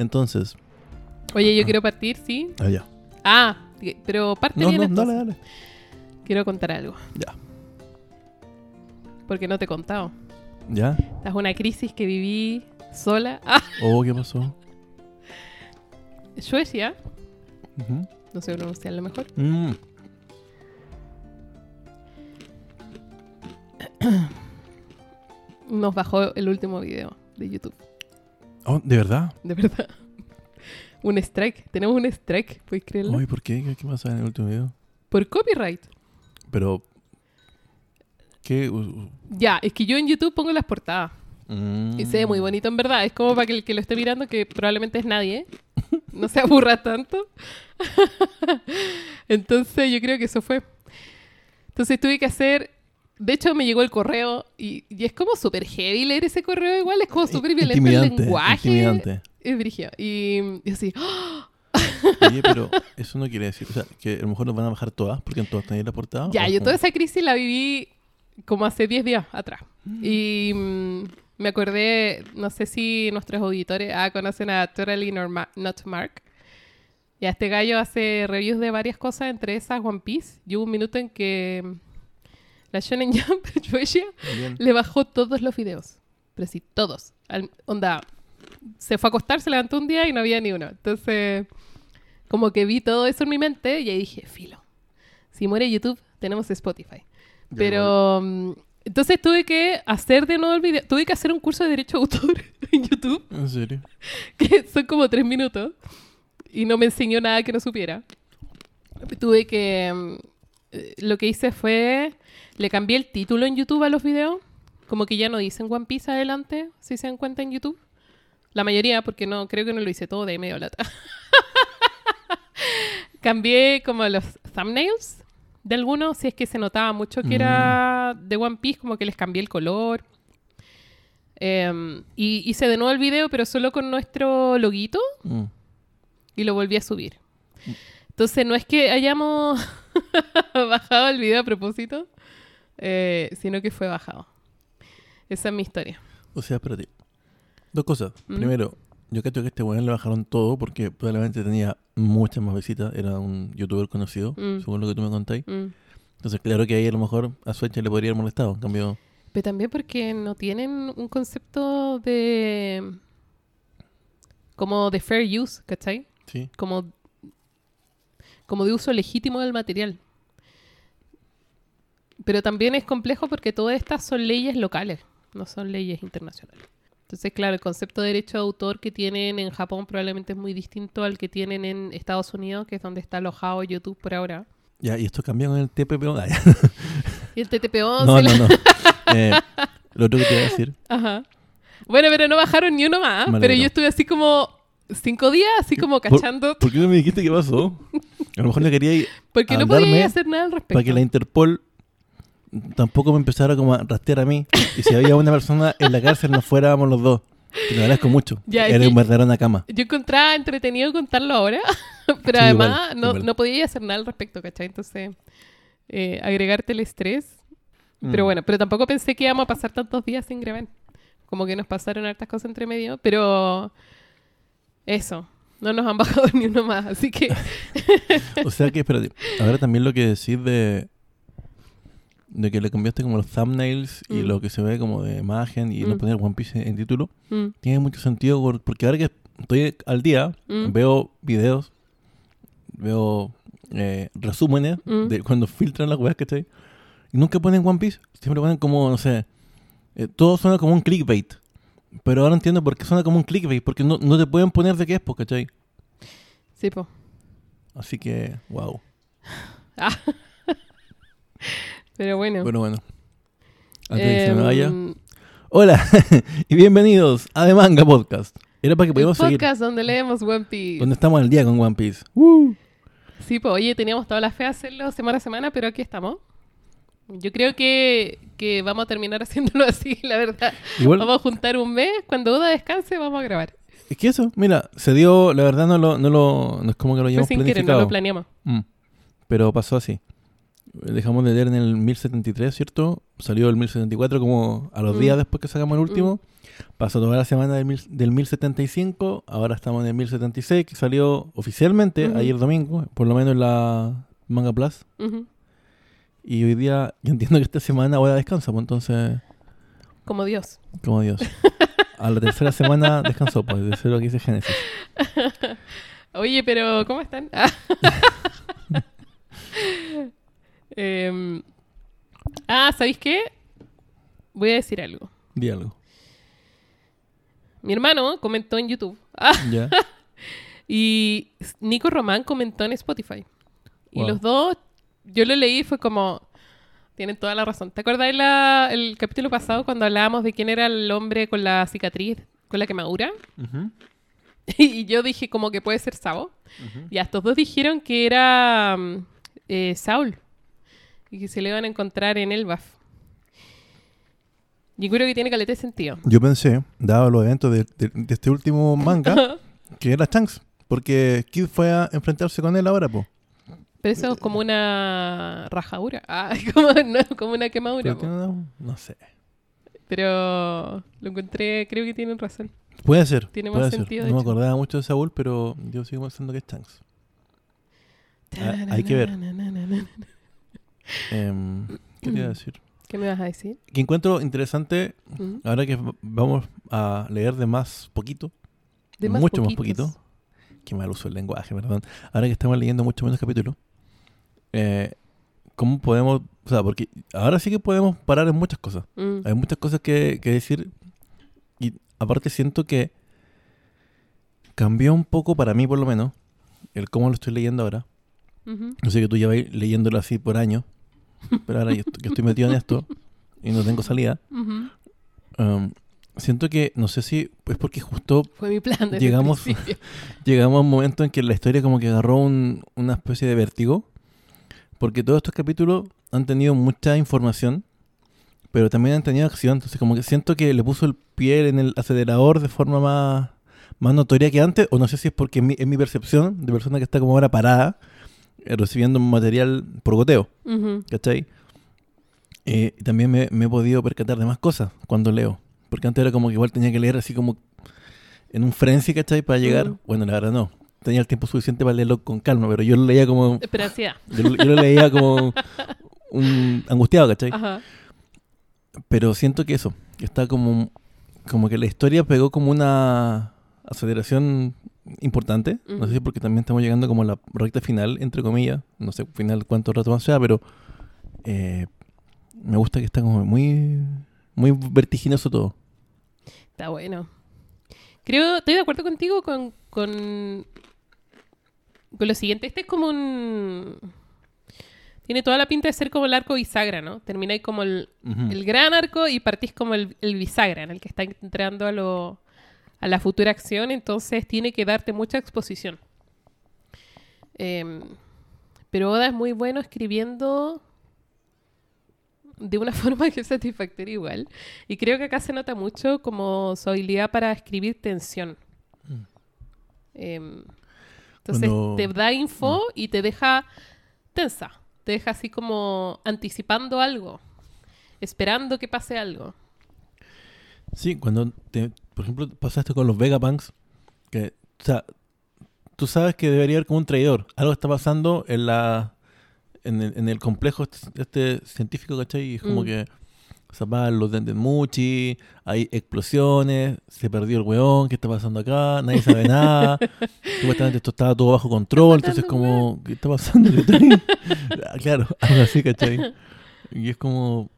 Entonces, Oye, yo quiero partir, ¿sí? allá. Ah, pero parte No, bien no, entonces. dale, dale. Quiero contar algo. Ya. Porque no te he contado. ¿Ya? Esta es una crisis que viví sola. Ah, Oh, ¿qué pasó? Suecia. No sé pronunciarlo mejor. Mm. Nos bajó el último video de YouTube. Oh, ¿de verdad? De verdad. Un strike. Tenemos un strike, ¿puedes creerlo? Ay, ¿por qué? ¿Qué, pasa en el último video? Por copyright. Pero... ¿Qué? Ya, es que yo en YouTube pongo las portadas. Mm. Y se ve muy bonito en verdad. Es como para que el que lo esté mirando, que probablemente es nadie, no se aburra tanto. Entonces yo creo que eso fue. Entonces tuve que hacer... De hecho me llegó el correo y, y es como súper heavy leer ese correo igual. Es como súper violento el lenguaje. intimidante. Es brígido. Y, y así... ¡ah! Oye, pero eso no quiere decir, o sea, que a lo mejor nos van a bajar todas porque en todas tenéis la portada. Ya, ¿o yo toda esa crisis la viví como hace 10 días atrás. Y mm, me acordé, no sé si nuestros auditores ah, conocen a Totally Norma- Not Mark. Y a este gallo hace reviews de varias cosas, entre esas One Piece. Y hubo un minuto en que mm, la Shonen Jump, Shueisha, le bajó todos los videos. Pero sí, todos. Al- onda, se fue a acostar, se levantó un día y no había ni uno. Entonces, como que vi todo eso en mi mente y ahí dije, filo. Si muere YouTube, tenemos Spotify. Pero mm, entonces tuve que hacer de nuevo el video. Tuve que hacer un curso de derecho de autor en YouTube, ¿En serio? que son como tres minutos. Y no me enseñó nada que no supiera. Tuve que... mm, eh, Lo que hice fue... Le cambié el título en YouTube a los videos. Como que ya no dicen One Piece adelante, si se dan cuenta en YouTube. La mayoría, porque no creo que no lo hice todo de medio lata. Cambié como los thumbnails de algunos, si es que se notaba mucho que era de One Piece, como que les cambié el color. Em, y hice de nuevo el video, pero solo con nuestro loguito Mm. y lo volví a subir. Entonces, no es que hayamos bajado el video a propósito, eh, sino que fue bajado. Esa es mi historia. O sea, espérate. Dos cosas. Mm. Primero, yo creo que a este weón le bajaron todo porque probablemente tenía muchas más visitas. Era un youtuber conocido, Mm. según lo que tú me contáis. Mm. Entonces, claro que ahí a lo mejor a Suecha le podría haber molestado. En cambio, Pero también porque no tienen un concepto de... como de fair use, ¿cachai? sí. Como, como de uso legítimo del material. Pero también es complejo porque todas estas son leyes locales, no son leyes internacionales. Entonces, claro, el concepto de derecho de autor que tienen en Japón probablemente es muy distinto al que tienen en Estados Unidos, que es donde está alojado YouTube por ahora. Ya, y esto cambia con el TPP. Ah, ya. Y el TTP-11. No, no, no. Eh, lo otro que te iba a decir. Ajá. Bueno, pero no bajaron ni uno más. Pero yo estuve así como cinco días, así como cachando, ¿Por qué no me dijiste qué pasó? A lo mejor no quería ir porque no podía hacer nada al respecto. para que la Interpol tampoco me empezara como a rastrear a mí. Y si había una persona en la cárcel, no fuéramos los dos. Te lo agradezco mucho. Ya, es Eres un verdadero nakama. Yo encontraba entretenido contarlo ahora, pero Sí, además igual, no, igual. no podía hacer nada al respecto, ¿cachai? Entonces, eh, agregarte el estrés. Mm. Pero bueno, pero tampoco pensé que íbamos a pasar tantos días sin grabar. Como que nos pasaron hartas cosas entre medio, pero eso, no nos han bajado ni uno más, así que O sea que, espérate, ahora también lo que decís de, de que le cambiaste como los thumbnails y Mm. lo que se ve como de imagen y no Mm. poner One Piece en título, mm, tiene mucho sentido por- porque ahora que estoy al día, Mm. veo videos, veo eh, resúmenes Mm. de cuando filtran las weas, ¿cachai? Y nunca ponen One Piece, siempre ponen como, no sé, eh, todo suena como un clickbait. Pero ahora entiendo por qué suena como un clickbait, porque no, no te pueden poner de qué es, ¿cachai? sí, po. Así que, wow. Ah. Pero bueno. Bueno, bueno. Antes de que se me vaya. Em, Hola y bienvenidos a The Manga Podcast. Era para que podamos seguir podcast donde leemos One Piece. donde estamos al día con One Piece. Sí, pues oye, teníamos toda la fe de hacerlo semana a semana, pero aquí estamos. Yo creo que, que vamos a terminar haciéndolo así, la verdad. Igual, Vamos a juntar un mes, cuando Oda descanse vamos a grabar. es que eso, mira, se dio, la verdad no lo, no lo, no es como que lo Fue sin querer, no planificado. lo planeamos. Mm. Pero pasó así. Dejamos de leer en el 1073, ¿cierto? salió el 1074 como a los Mm. días después que sacamos el último. Pasó toda la semana del, mil- del 1075, ahora estamos en el 1076, que salió oficialmente Ujú. ayer domingo, por lo menos en la Manga Plus. Ujú. Y hoy día, yo entiendo que esta semana ahora descansa, pues entonces, Como Dios. como Dios. A la tercera semana descansó, pues, de ser lo que dice Génesis. Oye, pero ¿cómo están? Ah. Em, ah, ¿sabéis qué? Voy a decir algo. Di algo. Mi hermano comentó en YouTube ah, ¿Ya? y Nico Román comentó en Spotify. Y los dos, yo lo leí y fue como, tienen toda la razón. ¿Te acuerdas el capítulo pasado cuando hablábamos de quién era el hombre con la cicatriz, con la quemadura? Y yo dije como que puede ser Sabo. Y a estos dos dijeron que era mm, eh, Saul. Y que se le iban a encontrar en Elbaf. Yo creo que tiene caleta de sentido. Yo pensé, dado los eventos de, de- de este último manga, que era Shanks. Porque Kid fue a enfrentarse con él ahora, po. Pero eso es como una rajadura. Ah, como, no, como una quemadura. No sé. Pero lo encontré, creo que tienen razón. Puede ser. Tiene puede más ser. sentido, No me acordaba mucho de Saúl, pero yo sigo pensando que es Shanks. Ah, hay que ver. Em, ¿Qué te iba a decir? ¿Qué me vas a decir? Que encuentro interesante, Mm. ahora que vamos a leer de más poquito, De más mucho más poquitos. poquito. Qué mal uso el lenguaje, perdón. Ahora que estamos leyendo mucho menos capítulos, eh, ¿cómo podemos...? O sea, porque ahora sí que podemos parar en muchas cosas. Mm. Hay muchas cosas que, que decir. Y aparte siento que cambió un poco, para mí por lo menos, el cómo lo estoy leyendo ahora. Ujú. Yo sé que tú ya vas leyéndolo así por años, pero ahora yo estoy, que estoy metido en esto y no tengo salida. Um, siento que, no sé si es porque justo Fue mi plan desde Llegamos- llegamos a un momento en que la historia como que agarró un- una especie de vértigo, porque todos estos capítulos han tenido mucha información, pero también han tenido acción, entonces como que siento que le puso el pie en el acelerador de forma más, más notoria que antes, o no sé si es porque es mi, es mi percepción de persona que está como ahora parada, recibiendo material por goteo, Ujú. ¿cachai? Eh, también me, me he podido percatar de más cosas cuando leo, porque antes era como que igual tenía que leer así como en un frenzy, ¿cachai? Para llegar, Mm. bueno, la verdad no, tenía el tiempo suficiente para leerlo con calma, pero yo lo leía como, ansiedad. yo, lo- yo lo leía como un angustiado, ¿cachai? Ajá. Pero siento que eso, está como, como que la historia pegó como una aceleración importante. No sé si porque también estamos llegando como a la recta final, entre comillas. No sé final cuánto rato más sea, pero eh, me gusta que está como muy, muy vertiginoso todo. Está bueno. Creo, estoy de acuerdo contigo con, con, con lo siguiente. Este es como un... Tiene toda la pinta de ser como el arco bisagra, ¿no? Termináis como el, el gran arco y partís como el, el bisagra, en el que está entrando a, lo, a la futura acción, entonces tiene que darte mucha exposición. Em, pero Oda es muy bueno escribiendo de una forma que es satisfactoria igual. Y creo que acá se nota mucho como su habilidad para escribir tensión. Mm. Em, entonces Cuando- te da info y te deja tensa. Te deja así como anticipando algo. Esperando que pase algo. Sí, cuando, te, por ejemplo, pasaste con los Vegapunks, que, o sea, tú sabes que debería haber como un traidor. Algo está pasando en la en el, en el complejo este, este científico, ¿cachai? Y es como Mm. que se apagan los Dendemuchi, hay explosiones, se perdió el weón, ¿qué está pasando acá? Nadie sabe nada. Supuestamente esto estaba todo bajo control, entonces como, ¿qué está pasando? Ah, claro, algo así, ¿cachai? Y es como...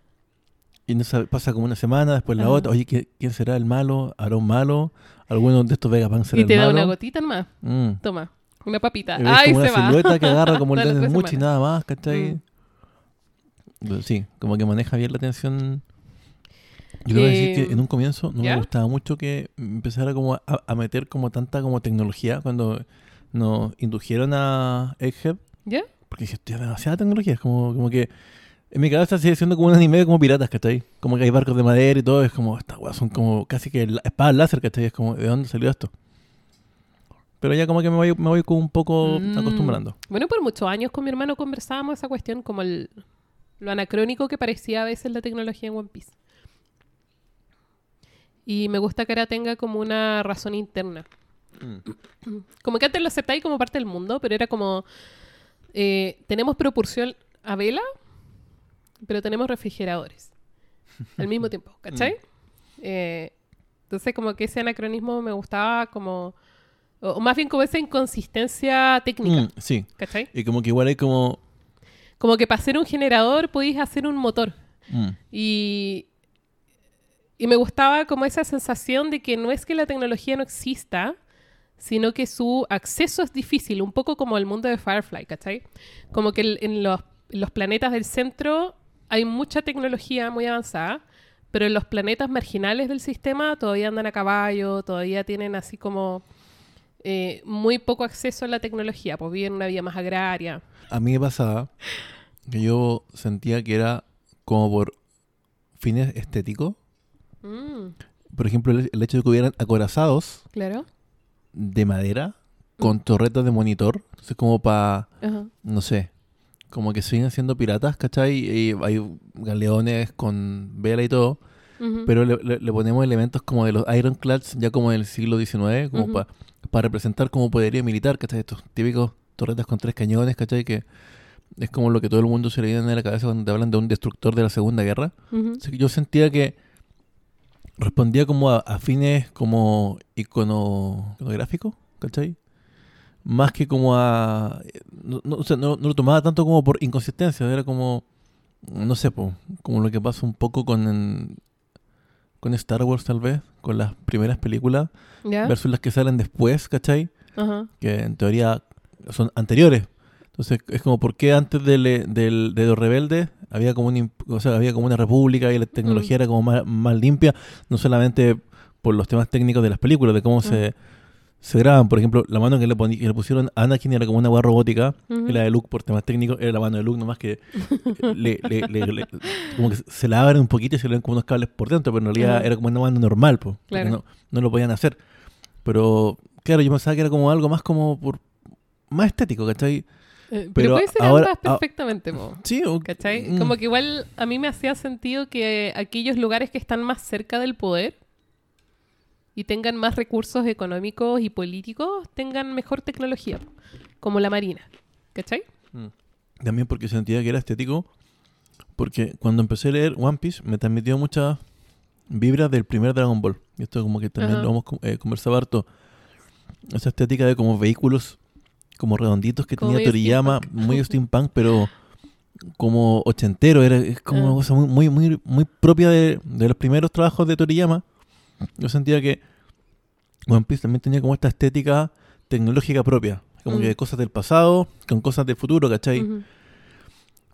Y no sabe- pasa como una semana, después la Ajá. otra. Oye, ¿quién, será el malo? ¿Habrá un malo? ¿Alguno de estos Vegapunks será Y el te da malo? una gotita nomás. Mm. Toma, una papita. Y ves ¡Ay, como se una va! silueta que agarra como el tres mucho y nada más, ¿cachai? Mm. Sí, como que maneja bien la tensión. Yo debo decir Eh, que en un comienzo no ¿ya? me gustaba mucho que empezara como a, a meter como tanta como tecnología cuando nos indujeron a Egghead. ¿Ya? Porque dije, hostia, demasiada tecnología. Es como, como que en mi cabeza sigue siendo como un anime como piratas, ¿cachai? Como que hay barcos de madera y todo. Es como, estas weas son como casi que espadas láser, ¿cachai? Es como, ¿de dónde salió esto? Pero ya como que me voy, me voy como un poco Mm. acostumbrando. Bueno, por muchos años con mi hermano conversábamos esa cuestión como el, lo anacrónico que parecía a veces la tecnología en One Piece. Y me gusta que ahora tenga como una razón interna. Mm. Como que antes lo aceptáis como parte del mundo, pero era como... eh, tenemos propulsión a vela, pero tenemos refrigeradores. Al mismo tiempo, ¿cachai? Eh, entonces como que ese anacronismo me gustaba como... O, o más bien como esa inconsistencia técnica, Mm, sí. ¿cachai? Y como que igual hay como... Como que para hacer un generador podéis hacer un motor. mm, Y, y me gustaba como esa sensación de que no es que la tecnología no exista, sino que su acceso es difícil, un poco como el mundo de Firefly, ¿cachai? Como que en los, los planetas del centro hay mucha tecnología muy avanzada, pero en los planetas marginales del sistema todavía andan a caballo, todavía tienen así como eh, muy poco acceso a la tecnología, pues viven una vida más agraria. A mí me pasaba que yo sentía que era como por fines estéticos. Mm, Por ejemplo, el, hecho de que hubieran acorazados claro. de madera con torretas de monitor. Entonces como para, Ajá. no sé, como que siguen siendo piratas, ¿cachai? Y hay galeones con vela y todo. Pero le, le- le ponemos elementos como de los Ironclads ya como del siglo XIX, como Ujú. para representar como poderío militar, ¿cachai? Estos típicos torretas con tres cañones, ¿cachai? Que es como lo que todo el mundo se le viene a la cabeza cuando te hablan de un destructor de la Segunda Guerra. Ujú. Así que yo sentía que respondía como a, a fines como icono, iconográficos, ¿cachai? Más que como a... No, no, o sea, no- no lo tomaba tanto como por inconsistencia, era como... No sé, po, como lo que pasa un poco con, con Star Wars tal vez, con las primeras películas, versus las que salen después, ¿cachai? Ajá. que en teoría son anteriores. Entonces es como por qué antes del, del- de los rebeldes había como, un, o sea, había como una república y la tecnología Mm. era como más, más limpia, no solamente por los temas técnicos de las películas, de cómo Mm. se, se graban. Por ejemplo, la mano que le, que le pusieron a Anakin era como una hueá robótica Ujú. y la de Luke por temas técnicos era la mano de Luke nomás que le, le- le- le- como que se la abren un poquito y se le ven como unos cables por dentro, pero en realidad Ajá. era como una mano normal, po, Claro. no, no lo podían hacer. Pero claro, yo pensaba que era como algo más como por más estético, ¿cachai? Eh, pero, Pero puede ser ahora- ambas ah- perfectamente, po, Sí, o, ¿cachai? mm, Como que igual a mí me hacía sentido que aquellos lugares que están más cerca del poder y tengan más recursos económicos y políticos tengan mejor tecnología, como la marina, ¿cachai? También porque sentía que era estético, porque cuando empecé a leer One Piece me transmitió muchas vibras del primer Dragon Ball. Y esto como que también Ajá. lo hemos eh, conversado harto. Esa estética de como vehículos como redonditos que Como tenía Toriyama, muy steampunk, pero como ochentero, era es como Ah. una cosa muy, muy, muy, muy propia de, de los primeros trabajos de Toriyama. Yo sentía que One Piece también tenía como esta estética tecnológica propia, como Mm. que cosas del pasado con cosas del futuro, ¿cachai?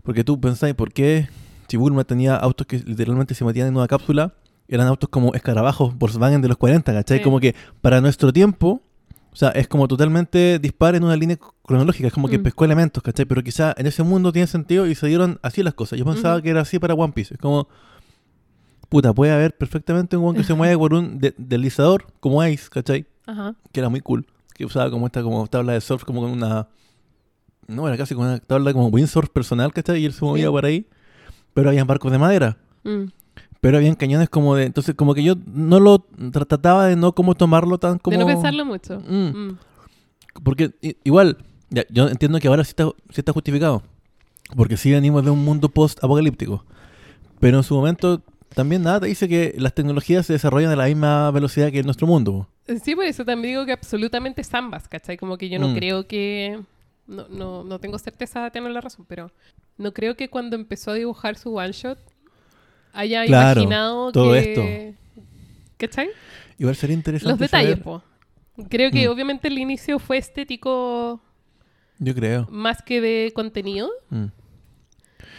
Porque tú pensáis, ¿por qué si Bulma tenía autos que literalmente se metían en una cápsula? Eran autos como escarabajos Volkswagen de los 40, ¿cachai? Sí. Como que para nuestro tiempo, o sea, es como totalmente dispar en una línea cronológica, es como que Mm. pescó elementos, ¿cachai? Pero quizá en ese mundo tiene sentido y se dieron así las cosas. Yo pensaba que era así para One Piece. Es como, puta, puede haber perfectamente un one que se mueve por un de- deslizador como Ace, ¿cachai? Ajá. que era muy cool, que usaba como esta como tabla de surf, como con una... No, era casi como una tabla como windsurf personal, ¿cachai? Y él se movía Sí. por ahí. Pero habían barcos de madera. Mm. Pero habían cañones como de... Entonces como que yo no lo tra- trataba de no como tomarlo tan como... De no pensarlo mucho. Mm. Mm. Porque igual, ya, yo entiendo que ahora sí está, sí está justificado. Porque sí venimos de un mundo post-apocalíptico. Pero en su momento también nada te dice que las tecnologías se desarrollan a la misma velocidad que en nuestro mundo. Sí, por eso también digo que absolutamente es ambas, ¿cachai? Como que yo no Mm. creo que... No, no, no tengo certeza de tener la razón, pero no creo que cuando empezó a dibujar su one shot haya Claro, imaginado todo que... ¿Cachai? Igual sería interesante Los detalles, saber- po. Creo que Mm. obviamente el inicio fue estético Yo creo. más que de contenido, Mm.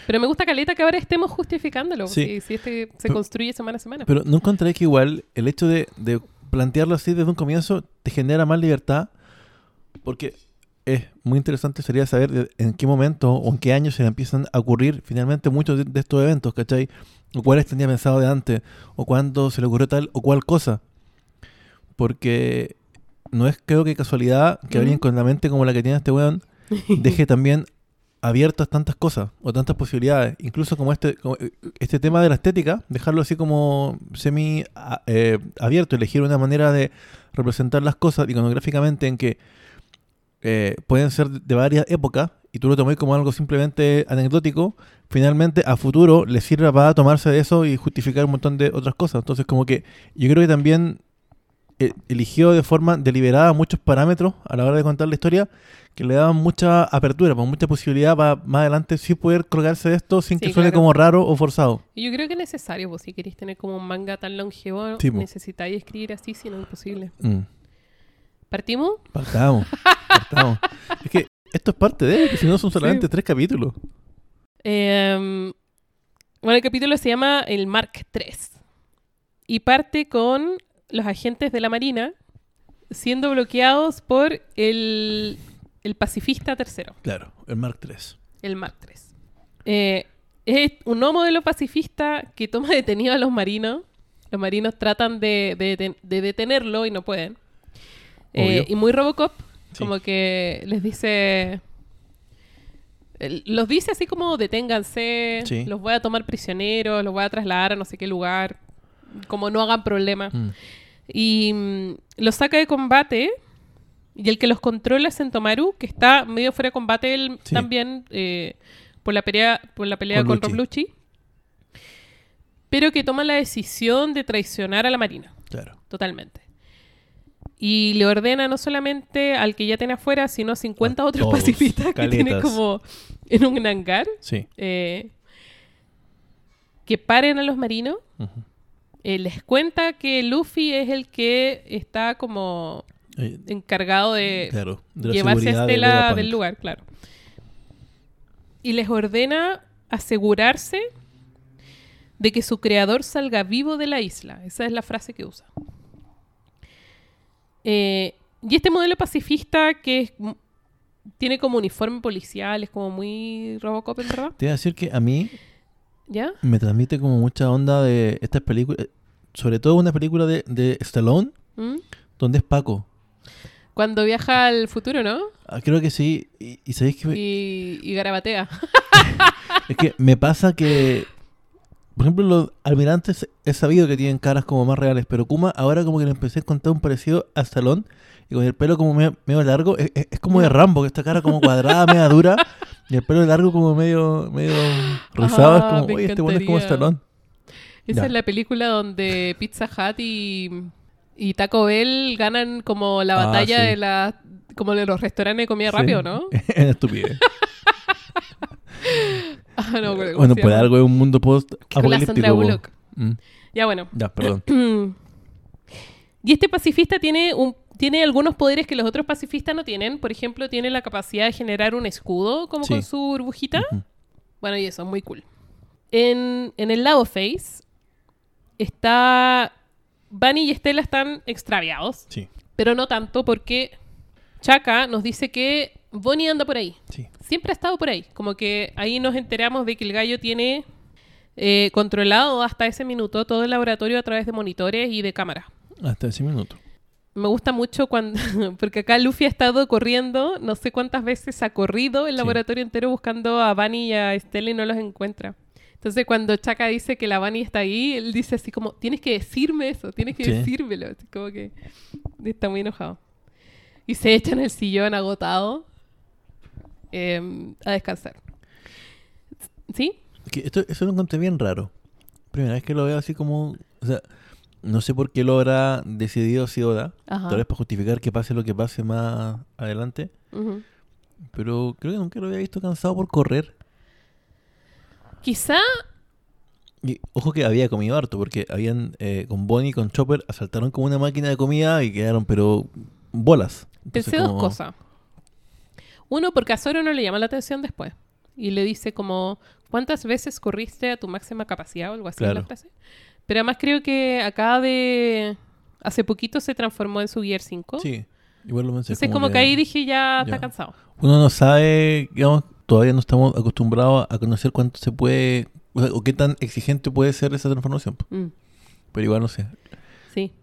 Pero me gusta Caleta que ahora estemos justificándolo. Sí. Si, si este se Pero- construye semana a semana. Pero no encontré que igual el hecho de, de plantearlo así desde un comienzo te genera más libertad porque es muy interesante sería saber en qué momento o en qué año se empiezan a ocurrir finalmente muchos de, de estos eventos, ¿cachai? O cuáles tenía pensado de antes, o cuándo se le ocurrió tal o cual cosa. Porque no es creo que casualidad que alguien con la mente como la que tiene este weón deje también abiertas tantas cosas o tantas posibilidades. Incluso como este, como, eh, este tema de la estética, dejarlo así como semi a- eh, abierto, elegir una manera de representar las cosas iconográficamente en que eh, pueden ser de varias épocas y tú lo tomes como algo simplemente anecdótico, finalmente a futuro le sirva para tomarse de eso y justificar un montón de otras cosas. Entonces como que yo creo que también eligió de forma deliberada muchos parámetros a la hora de contar la historia que le daban mucha apertura, pues, mucha posibilidad para más adelante sí poder colgarse de esto sin Sí, que suene claro. como raro o forzado. Y yo creo que es necesario, pues si queréis tener como un manga tan longevo, Sí, necesitáis escribir así, si no es imposible. Mm. ¿Partimos? Partamos, partamos. Es que esto es parte de, que si no son solamente Sí. tres capítulos. Eh, bueno, el capítulo se llama el Mark III. Y parte con los agentes de la Marina siendo bloqueados por el, el pacifista tercero, Claro, el Mark 3. el Mark III. Eh, es un nuevo modelo pacifista que toma detenido a los marinos. Los marinos tratan de, de- de- de detenerlo y no pueden. Eh, y muy Robocop, Sí. como que les dice... el- Los dice así como deténganse, Sí. los voy a tomar prisioneros, los voy a trasladar a no sé qué lugar, como no hagan problema. Mm. Y mm, los saca de combate. Y el que los controla es Sentomaru, que está medio fuera de combate él Sí. también eh, por la pelea, por la pelea Con con, Lucci. Rob Lucci. Pero que toma la decisión de traicionar a la Marina, Claro. totalmente. Y le ordena no solamente al que ya tiene afuera, sino a 50 A otros todos, pacifistas que tiene como en un hangar. Sí. eh, que paren a los marinos. Eh, les cuenta que Luffy es el que está como encargado de claro, de la llevarse a de Estela del lugar, claro. Y les ordena asegurarse de que su creador salga vivo de la isla. Esa es la frase que usa. Eh, y este modelo pacifista que es tiene como uniforme policial, es como muy Robocop, verdad. Te iba a decir que a mí ¿Ya? me transmite como mucha onda de estas películas, eh, sobre todo una película de, de Stallone, ¿Mm? donde es Paco. Cuando viaja al futuro, ¿no? Ah, creo que sí. Y, y sabéis que me- Y, y garabatea. es que me pasa que, por ejemplo, los almirantes he sabido que tienen caras como más reales, pero Kuma ahora como que le empecé a contar un parecido a Stallone y con el pelo como medio, medio largo, es como de Rambo, que esta cara como cuadrada, media dura, y el pelo largo como medio, medio rizado, es Ah, como, oye, este bueno es como. Stallone. Esa Ya. es la película donde Pizza Hut y, y Taco Bell ganan como la Ah, batalla sí. de la como de los restaurantes de comida Sí. rápido, ¿no? en estupidez. Ah, no, bueno, pues llama. algo de un mundo post Bullock. Mm, Ya bueno. Ya, perdón. y este pacifista tiene un tiene algunos poderes que los otros pacifistas no tienen. Por ejemplo, tiene la capacidad de generar un escudo como Sí. con su burbujita. Bueno, y eso, muy cool. En, en el lado face está... Bunny y Estela están extraviados, Sí, pero no tanto porque Chaka nos dice que Bonnie anda por ahí. sí. Siempre ha estado por ahí. Como que ahí nos enteramos de que el gallo tiene eh, controlado hasta ese minuto todo el laboratorio a través de monitores y de cámaras. Hasta ese minuto. Me gusta mucho cuando, porque acá Luffy ha estado corriendo, no sé cuántas veces ha corrido el Sí. laboratorio entero buscando a Bunny y a Estela y no los encuentra. Entonces cuando Chaka dice que la Bunny está ahí, él dice así como, tienes que decirme eso, tienes que Sí. decírmelo. Así como que está muy enojado. Y se echa en el sillón agotado em, a descansar. ¿Sí? Que esto, eso lo encontré bien raro. Primera vez que lo veo así como... O sea, no sé por qué lo habrá decidido así Oda. Ajá. Tal vez para justificar que pase lo que pase más adelante. Pero creo que nunca lo había visto cansado por correr. Quizá Y ojo que había comido harto, porque habían eh, con Bonnie y con Chopper asaltaron como una máquina de comida y quedaron, pero bolas. Entonces, Pensé dos cosas. Uno, porque a Zoro no le llama la atención después. Y le dice como, ¿cuántas veces corriste a tu máxima capacidad o algo así en la frase? Pero además creo que acá de... Hace poquito se transformó en su Gear 5. Sí, igual lo pensé. Entonces como que ahí dije ya está cansado. Uno no sabe, digamos, todavía no estamos acostumbrados a conocer cuánto se puede, o, sea, o qué tan exigente puede ser esa transformación. Mm, Pero igual no sé. sí.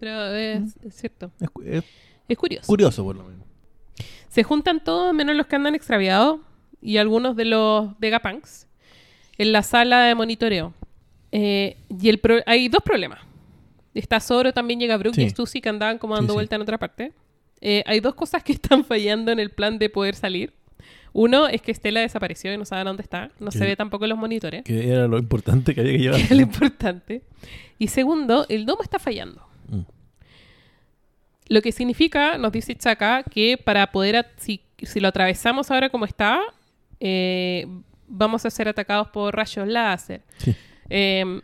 Pero es, es cierto. Es Es curioso. curioso, por lo menos. Se juntan todos menos los que andan extraviados y algunos de los Vegapunks en la sala de monitoreo. Eh, y el pro- hay dos problemas. Está Zoro, también llega Brook y. Susie que andaban como dando sí. vuelta en otra parte. Eh, hay dos cosas que están fallando en el plan de poder salir. Uno es que Stella desapareció y no sabe dónde está. No se ve tampoco en los monitores. Que era lo importante que había que llevar. que es lo importante. Y segundo, el domo está fallando. Mm. Lo que significa, nos dice Chaka, que para poder, si, si lo atravesamos ahora como está, eh, vamos a ser atacados por rayos láser. Sí. Eh,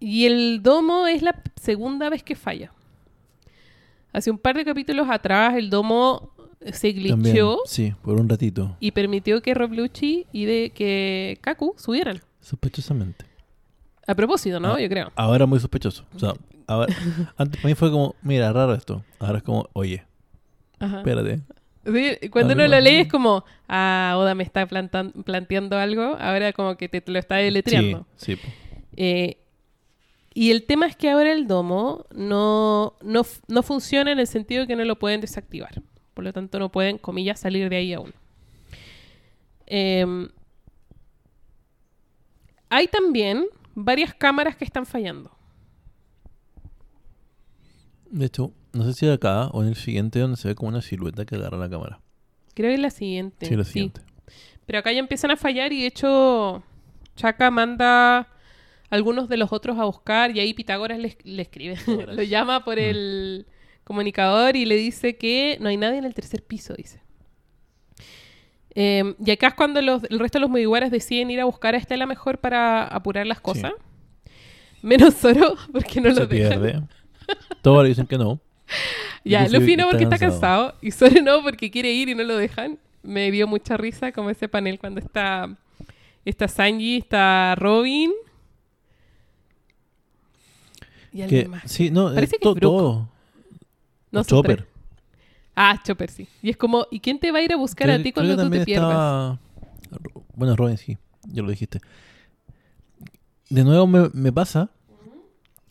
y el domo es la segunda vez que falla. Hace un par de capítulos atrás el domo se glitchó sí, por un ratito. y permitió que Rob Lucci y de que Kaku subieran. Sospechosamente. A propósito, ¿no? Ah. Yo creo. Ahora muy sospechoso. O sea, ahora- antes para mí fue como, mira, raro esto. Ahora es como, oye, Ajá. espérate. Sí, cuando uno lo lee es como, ah, Oda me está planteando algo, ahora como que te, te lo está deletreando. Sí, sí. Eh, y el tema es que ahora el domo no, no, no funciona en el sentido de que no lo pueden desactivar. Por lo tanto, no pueden, comillas, salir de ahí aún. Em, hay también varias cámaras que están fallando. De hecho, no sé si acá o en el siguiente donde se ve como una silueta que agarra la cámara. Creo que es la siguiente. Sí, sí. siguiente. Pero acá ya empiezan a fallar y de hecho Chaka manda a algunos de los otros a buscar y ahí Pitágoras le, le escribe. Lo llama por el comunicador y le dice que no hay nadie en el tercer piso, dice. Eh, y acá es cuando los- el resto de los Mugiwaras deciden ir a buscar a Estela mejor para apurar las cosas. Menos Zoro, porque no se lo dejan. pierde. Todos le dicen que no. Ya, Luffy no porque está cansado. y Zoro no porque quiere ir y no lo dejan. Me dio mucha risa como ese panel cuando está está Sanji, está Robin y alguien Que, más. sí, no, Parece eh, que to- Brook. todo. No, Chopper. tres. Ah, Chopper, sí. Y es como, ¿y quién te va a ir a buscar Creo- a ti que cuando tú te pierdas? Bueno, Robin, sí, ya lo dijiste. De nuevo me, me pasa,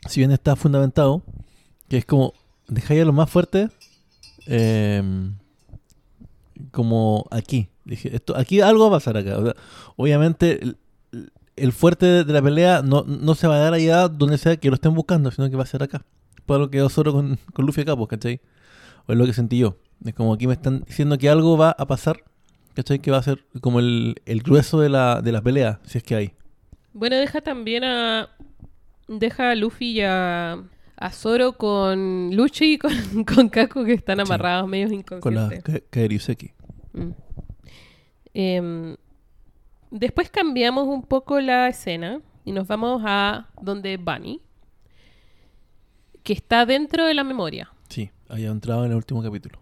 si bien está fundamentado, que es como, dejáis a los más fuertes em, como aquí. Dije, esto, aquí algo va a pasar acá. Obviamente, el, fuerte de, de la pelea no, no se va a dar allá donde sea que lo estén buscando, sino que va a ser acá. Por lo que quedó solo con, con Luffy acá, pues, ¿cachai? O es lo que sentí yo. Es como aquí me están diciendo que algo va a pasar, ¿cachai? Que va a ser como el, el grueso de la, de la pelea, si es que hay. Bueno, deja también a. Deja a Luffy y a, a Zoro con Luchi y con, con Kaku que están Sí. amarrados, medios Con la inconscientes. Ka- Kaeryuseki. Mm. Em, después cambiamos un poco la escena y nos vamos a donde Bunny, que está dentro de la memoria. Sí, había entrado en el último capítulo.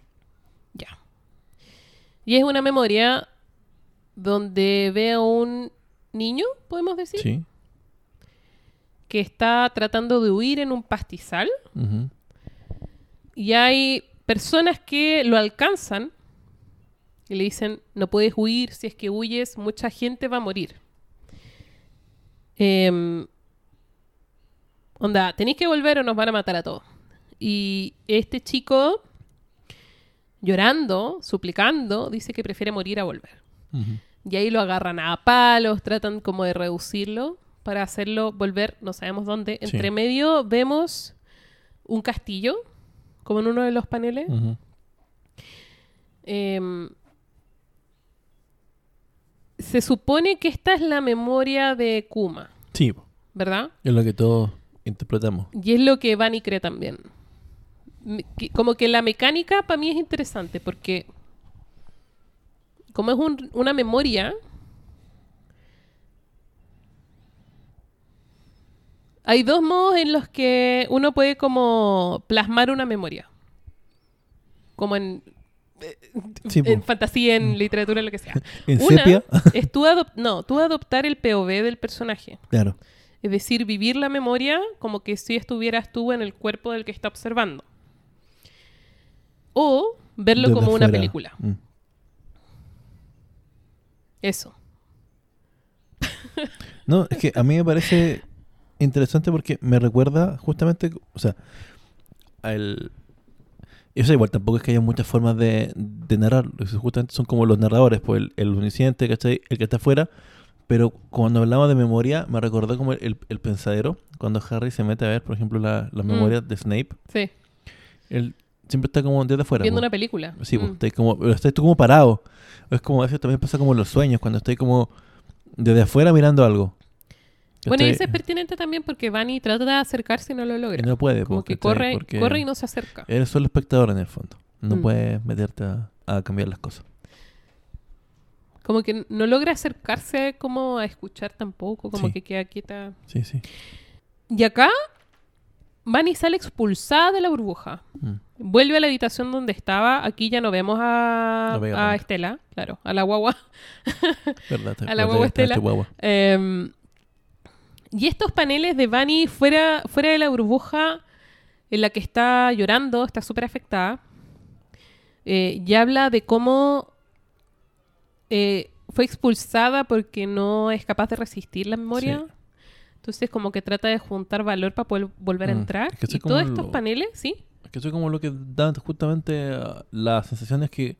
Ya. Y es una memoria donde ve a un niño, podemos decir, Sí. Que está tratando de huir en un pastizal. Y hay personas que lo alcanzan y le dicen, no puedes huir, si es que huyes, mucha gente va a morir. Em, onda, tenéis que volver o nos van a matar a todos. Y este chico, llorando, suplicando, dice que prefiere morir a volver. Y ahí lo agarran a palos, tratan como de reducirlo para hacerlo volver, no sabemos dónde. Sí. Entre medio vemos un castillo, como en uno de los paneles. Em, se supone que esta es la memoria de Kuma, Sí. ¿verdad? es lo que todos interpretamos. Y es lo que Bunny cree también. Como que la mecánica para mí es interesante porque como es un- una memoria, hay dos modos en los que uno puede como plasmar una memoria. Como en, Sí, po. en fantasía, en literatura, en lo que sea. En Una sepia, es tú, no, tú adoptar el POV del personaje. claro. Es decir, vivir la memoria como que si estuvieras tú en el cuerpo del que está observando. O verlo Desde como una película. Mm. Eso. No, es que a mí me parece interesante porque me recuerda justamente, o sea, al... Eso igual tampoco es que haya muchas formas de, de narrar. Eso Justamente son como los narradores, pues el, el omnisciente, ¿cachai? El que está afuera. Pero cuando hablamos de memoria, me recordó como el, el pensadero. Cuando Harry se mete a ver, por ejemplo, la- las Mm. memorias de Snape. Sí, Él siempre está como desde afuera. viendo po. una película. Sí, pues, Mm. estáis como, estáis tú como parado. Es como, veces también pasa como en los sueños, cuando estáis como desde afuera mirando algo. Bueno, y eso es pertinente también porque Vanny trata de acercarse y no lo Y logra. no puede, Como que corre, Porque corre y no se acerca. Eres solo espectador en el fondo. No Mm. puedes meterte a, a cambiar las cosas. Como que no logra acercarse como a escuchar tampoco, como Sí. que queda quieta. Sí, sí. Y acá, Vanny sale expulsada de la burbuja. Mm. Vuelve a la habitación donde estaba. Aquí ya no vemos a, a. Estela, claro, a la guagua. ¿Verdad? A la guagua Estela. guagua. Em, y estos paneles de Vanny fuera, fuera de la burbuja en la que está llorando, está súper afectada, eh, y habla de cómo eh, fue expulsada porque no es capaz de resistir la memoria. Sí. Entonces como que trata de juntar valor para poder volver a Mm, entrar. es que y todos estos lo- paneles, ¿sí? Es que eso es como lo que da justamente ah, la sensación es que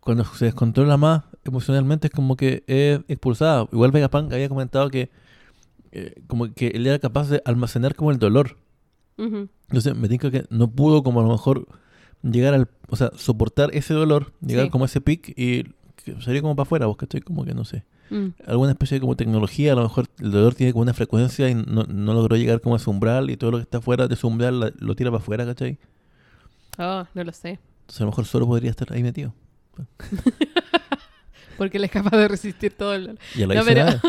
cuando se descontrola más emocionalmente es como que es expulsada. Igual Vegapunk había comentado que eh, como que él era capaz de almacenar como el dolor. Entonces me tinca que no pudo como a lo mejor llegar al, o sea, soportar ese dolor, llegar Sí. como a ese pic y sería como para afuera, vos que estoy como que no sé. Mm. Alguna especie de como tecnología, a lo mejor el dolor tiene como una frecuencia y no, no logró llegar como a ese umbral y todo lo que está fuera de su umbral la- lo tira para afuera, ¿cachai? Oh, no lo sé. Entonces a lo mejor solo podría estar ahí metido. Porque él es capaz de resistir todo el... Ya la No, hizo pero- una vez.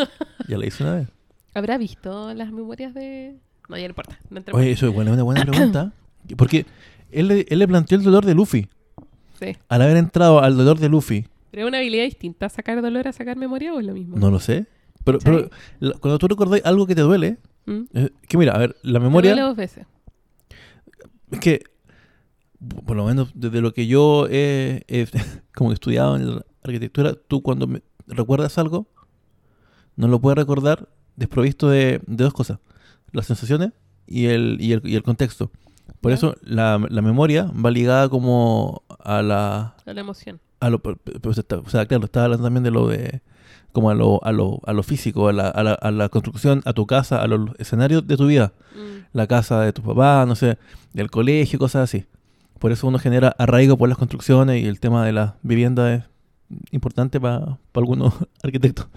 Ya la hizo una vez. ¿Habrá visto las memorias de...? No, ya no importa. No Oye, eso es una buena pregunta. Porque él, le- él le planteó el dolor de Luffy. Sí. Al haber entrado al dolor de Luffy, ¿Pero es una habilidad distinta sacar dolor a sacar memoria o es lo mismo? no lo sé. Pero, ¿Cachai? pero la- cuando tú recordás algo que te duele, ¿Mm? eh, que mira, a ver, la Me memoria... duele dos veces. Es que, por lo menos desde lo que yo he, he como estudiado en la arquitectura, tú cuando me- recuerdas algo, no lo puedes recordar desprovisto de, de dos cosas, las sensaciones y el, y el, y el contexto. Por Ya. eso la, la memoria va ligada como a la... A la emoción. A lo, está- o sea, claro, estaba hablando también de lo de... Como a lo, a lo, a lo físico, a la, a, la, a la construcción, a tu casa, a los escenarios de tu vida Mm. la casa de tu papá, no sé, del colegio, cosas así. Por eso uno genera arraigo por las construcciones y el tema de la vivienda es importante para algunos arquitectos.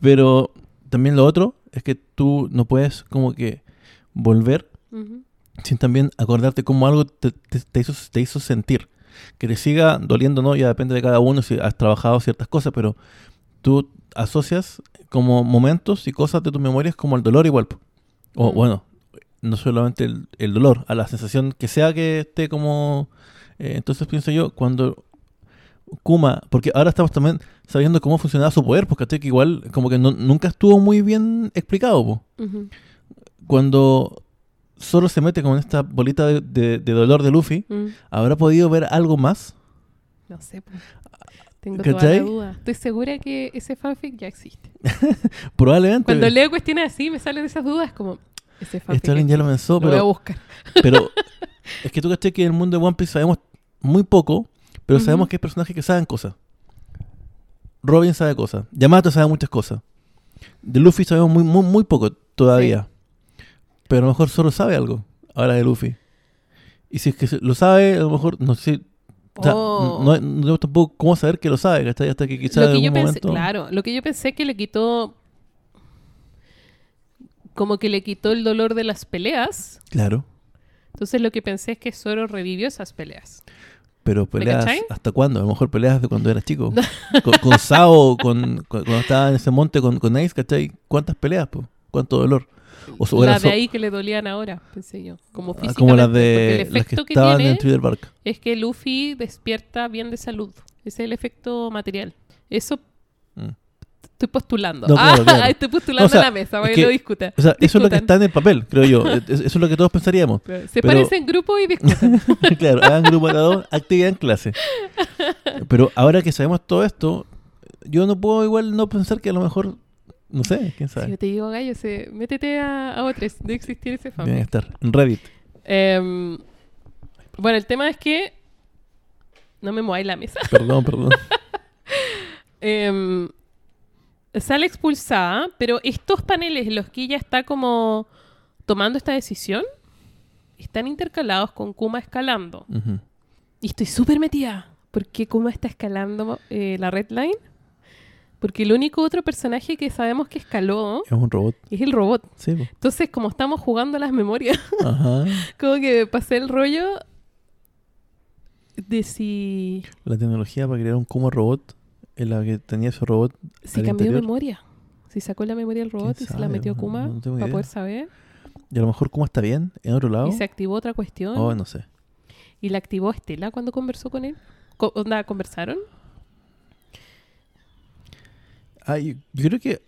Pero también lo otro es que tú no puedes como que volver sin también acordarte cómo algo te, te- te hizo, te hizo sentir. Que te siga doliendo, ¿no? Ya depende de cada uno si has trabajado ciertas cosas, pero tú asocias como momentos y cosas de tus memorias como el dolor igual. O bueno, no solamente el, el dolor, a la sensación que sea que esté como... eh, entonces pienso yo, cuando Kuma, porque ahora estamos también sabiendo cómo funcionaba su poder, porque que igual como que no- nunca estuvo muy bien explicado. po Ujú. cuando solo se mete con esta bolita de, de- de dolor de Luffy, Mm. ¿habrá podido ver algo más? No sé. po. Tengo toda ¿Cachai? la duda. Estoy segura que ese fanfic ya existe. Probablemente. Cuando leo cuestiones así me salen esas dudas como... Ese fanfic Esto alguien ya lo pensó, Lo voy a pero, buscar. pero es que tú caché que en el mundo de One Piece sabemos muy poco, pero sabemos que hay personajes que saben cosas. Robin sabe cosas. Yamato sabe muchas cosas. De Luffy sabemos muy, muy, muy poco todavía. Pero a lo mejor solo sabe algo ahora de Luffy. Y si es que lo sabe, a lo mejor, no sé, O sea, Oh. no, no tampoco cómo saber que lo sabe, ¿cachai? Hasta que quizás lo en que algún yo pensé, momento... claro, lo que yo pensé que le quitó como que le quitó el dolor de las peleas. Claro. Entonces lo que pensé es que Zoro revivió esas peleas. Pero peleas? ¿hasta cuándo? A lo mejor peleas de cuando eras chico. con, con Sao, con, con- cuando estaba en ese monte con, con Ace, ¿cachai? ¿Cuántas peleas, po? ¿Cuánto dolor? O Las de ahí que le dolían ahora, pensé yo. Como ah, físicamente. como las de el las que que, estaban tiene en Twitter Bark. es que Luffy despierta bien de salud. Ese es el efecto material. Eso Mm. Estoy postulando. No, claro, ah, claro. estoy postulando No, o sea, a la mesa, para es que, que- lo discuta. O sea, eso es lo que está en el papel, creo yo. Es- Eso es lo que todos pensaríamos. Se pero- parecen en grupo y discutan. claro, hagan grupo de dos, actividad en clase. Pero ahora que sabemos todo esto, yo no puedo igual no pensar que a lo mejor, no sé, quién si sabe. yo te digo, gallo, se, métete a, a otros. Debe existir ese Deben fanfic. estar en Reddit. Em, Bueno, el tema es que. No me mueváis la mesa. Perdón, perdón. Em, sale expulsada, pero estos paneles en los que ella está como tomando esta decisión están intercalados con Kuma escalando. Y estoy súper metida. porque Kuma está escalando eh, la red line? Porque el único otro personaje que sabemos que escaló Es un robot. es el robot. Sí. Entonces, como estamos jugando a las memorias, Ajá. como que pasé el rollo de si, La tecnología para crear un Kuma robot en la que tenía ese robot. si cambió interior. memoria. Si sacó la memoria del robot y se la metió No- Kuma no tengo para idea. poder saber. Y a lo mejor Kuma está bien en otro lado. Y se activó otra cuestión. Oh, no sé. Y la activó Estela cuando conversó con él. Co- onda, ¿Conversaron? Ah, yo, yo creo que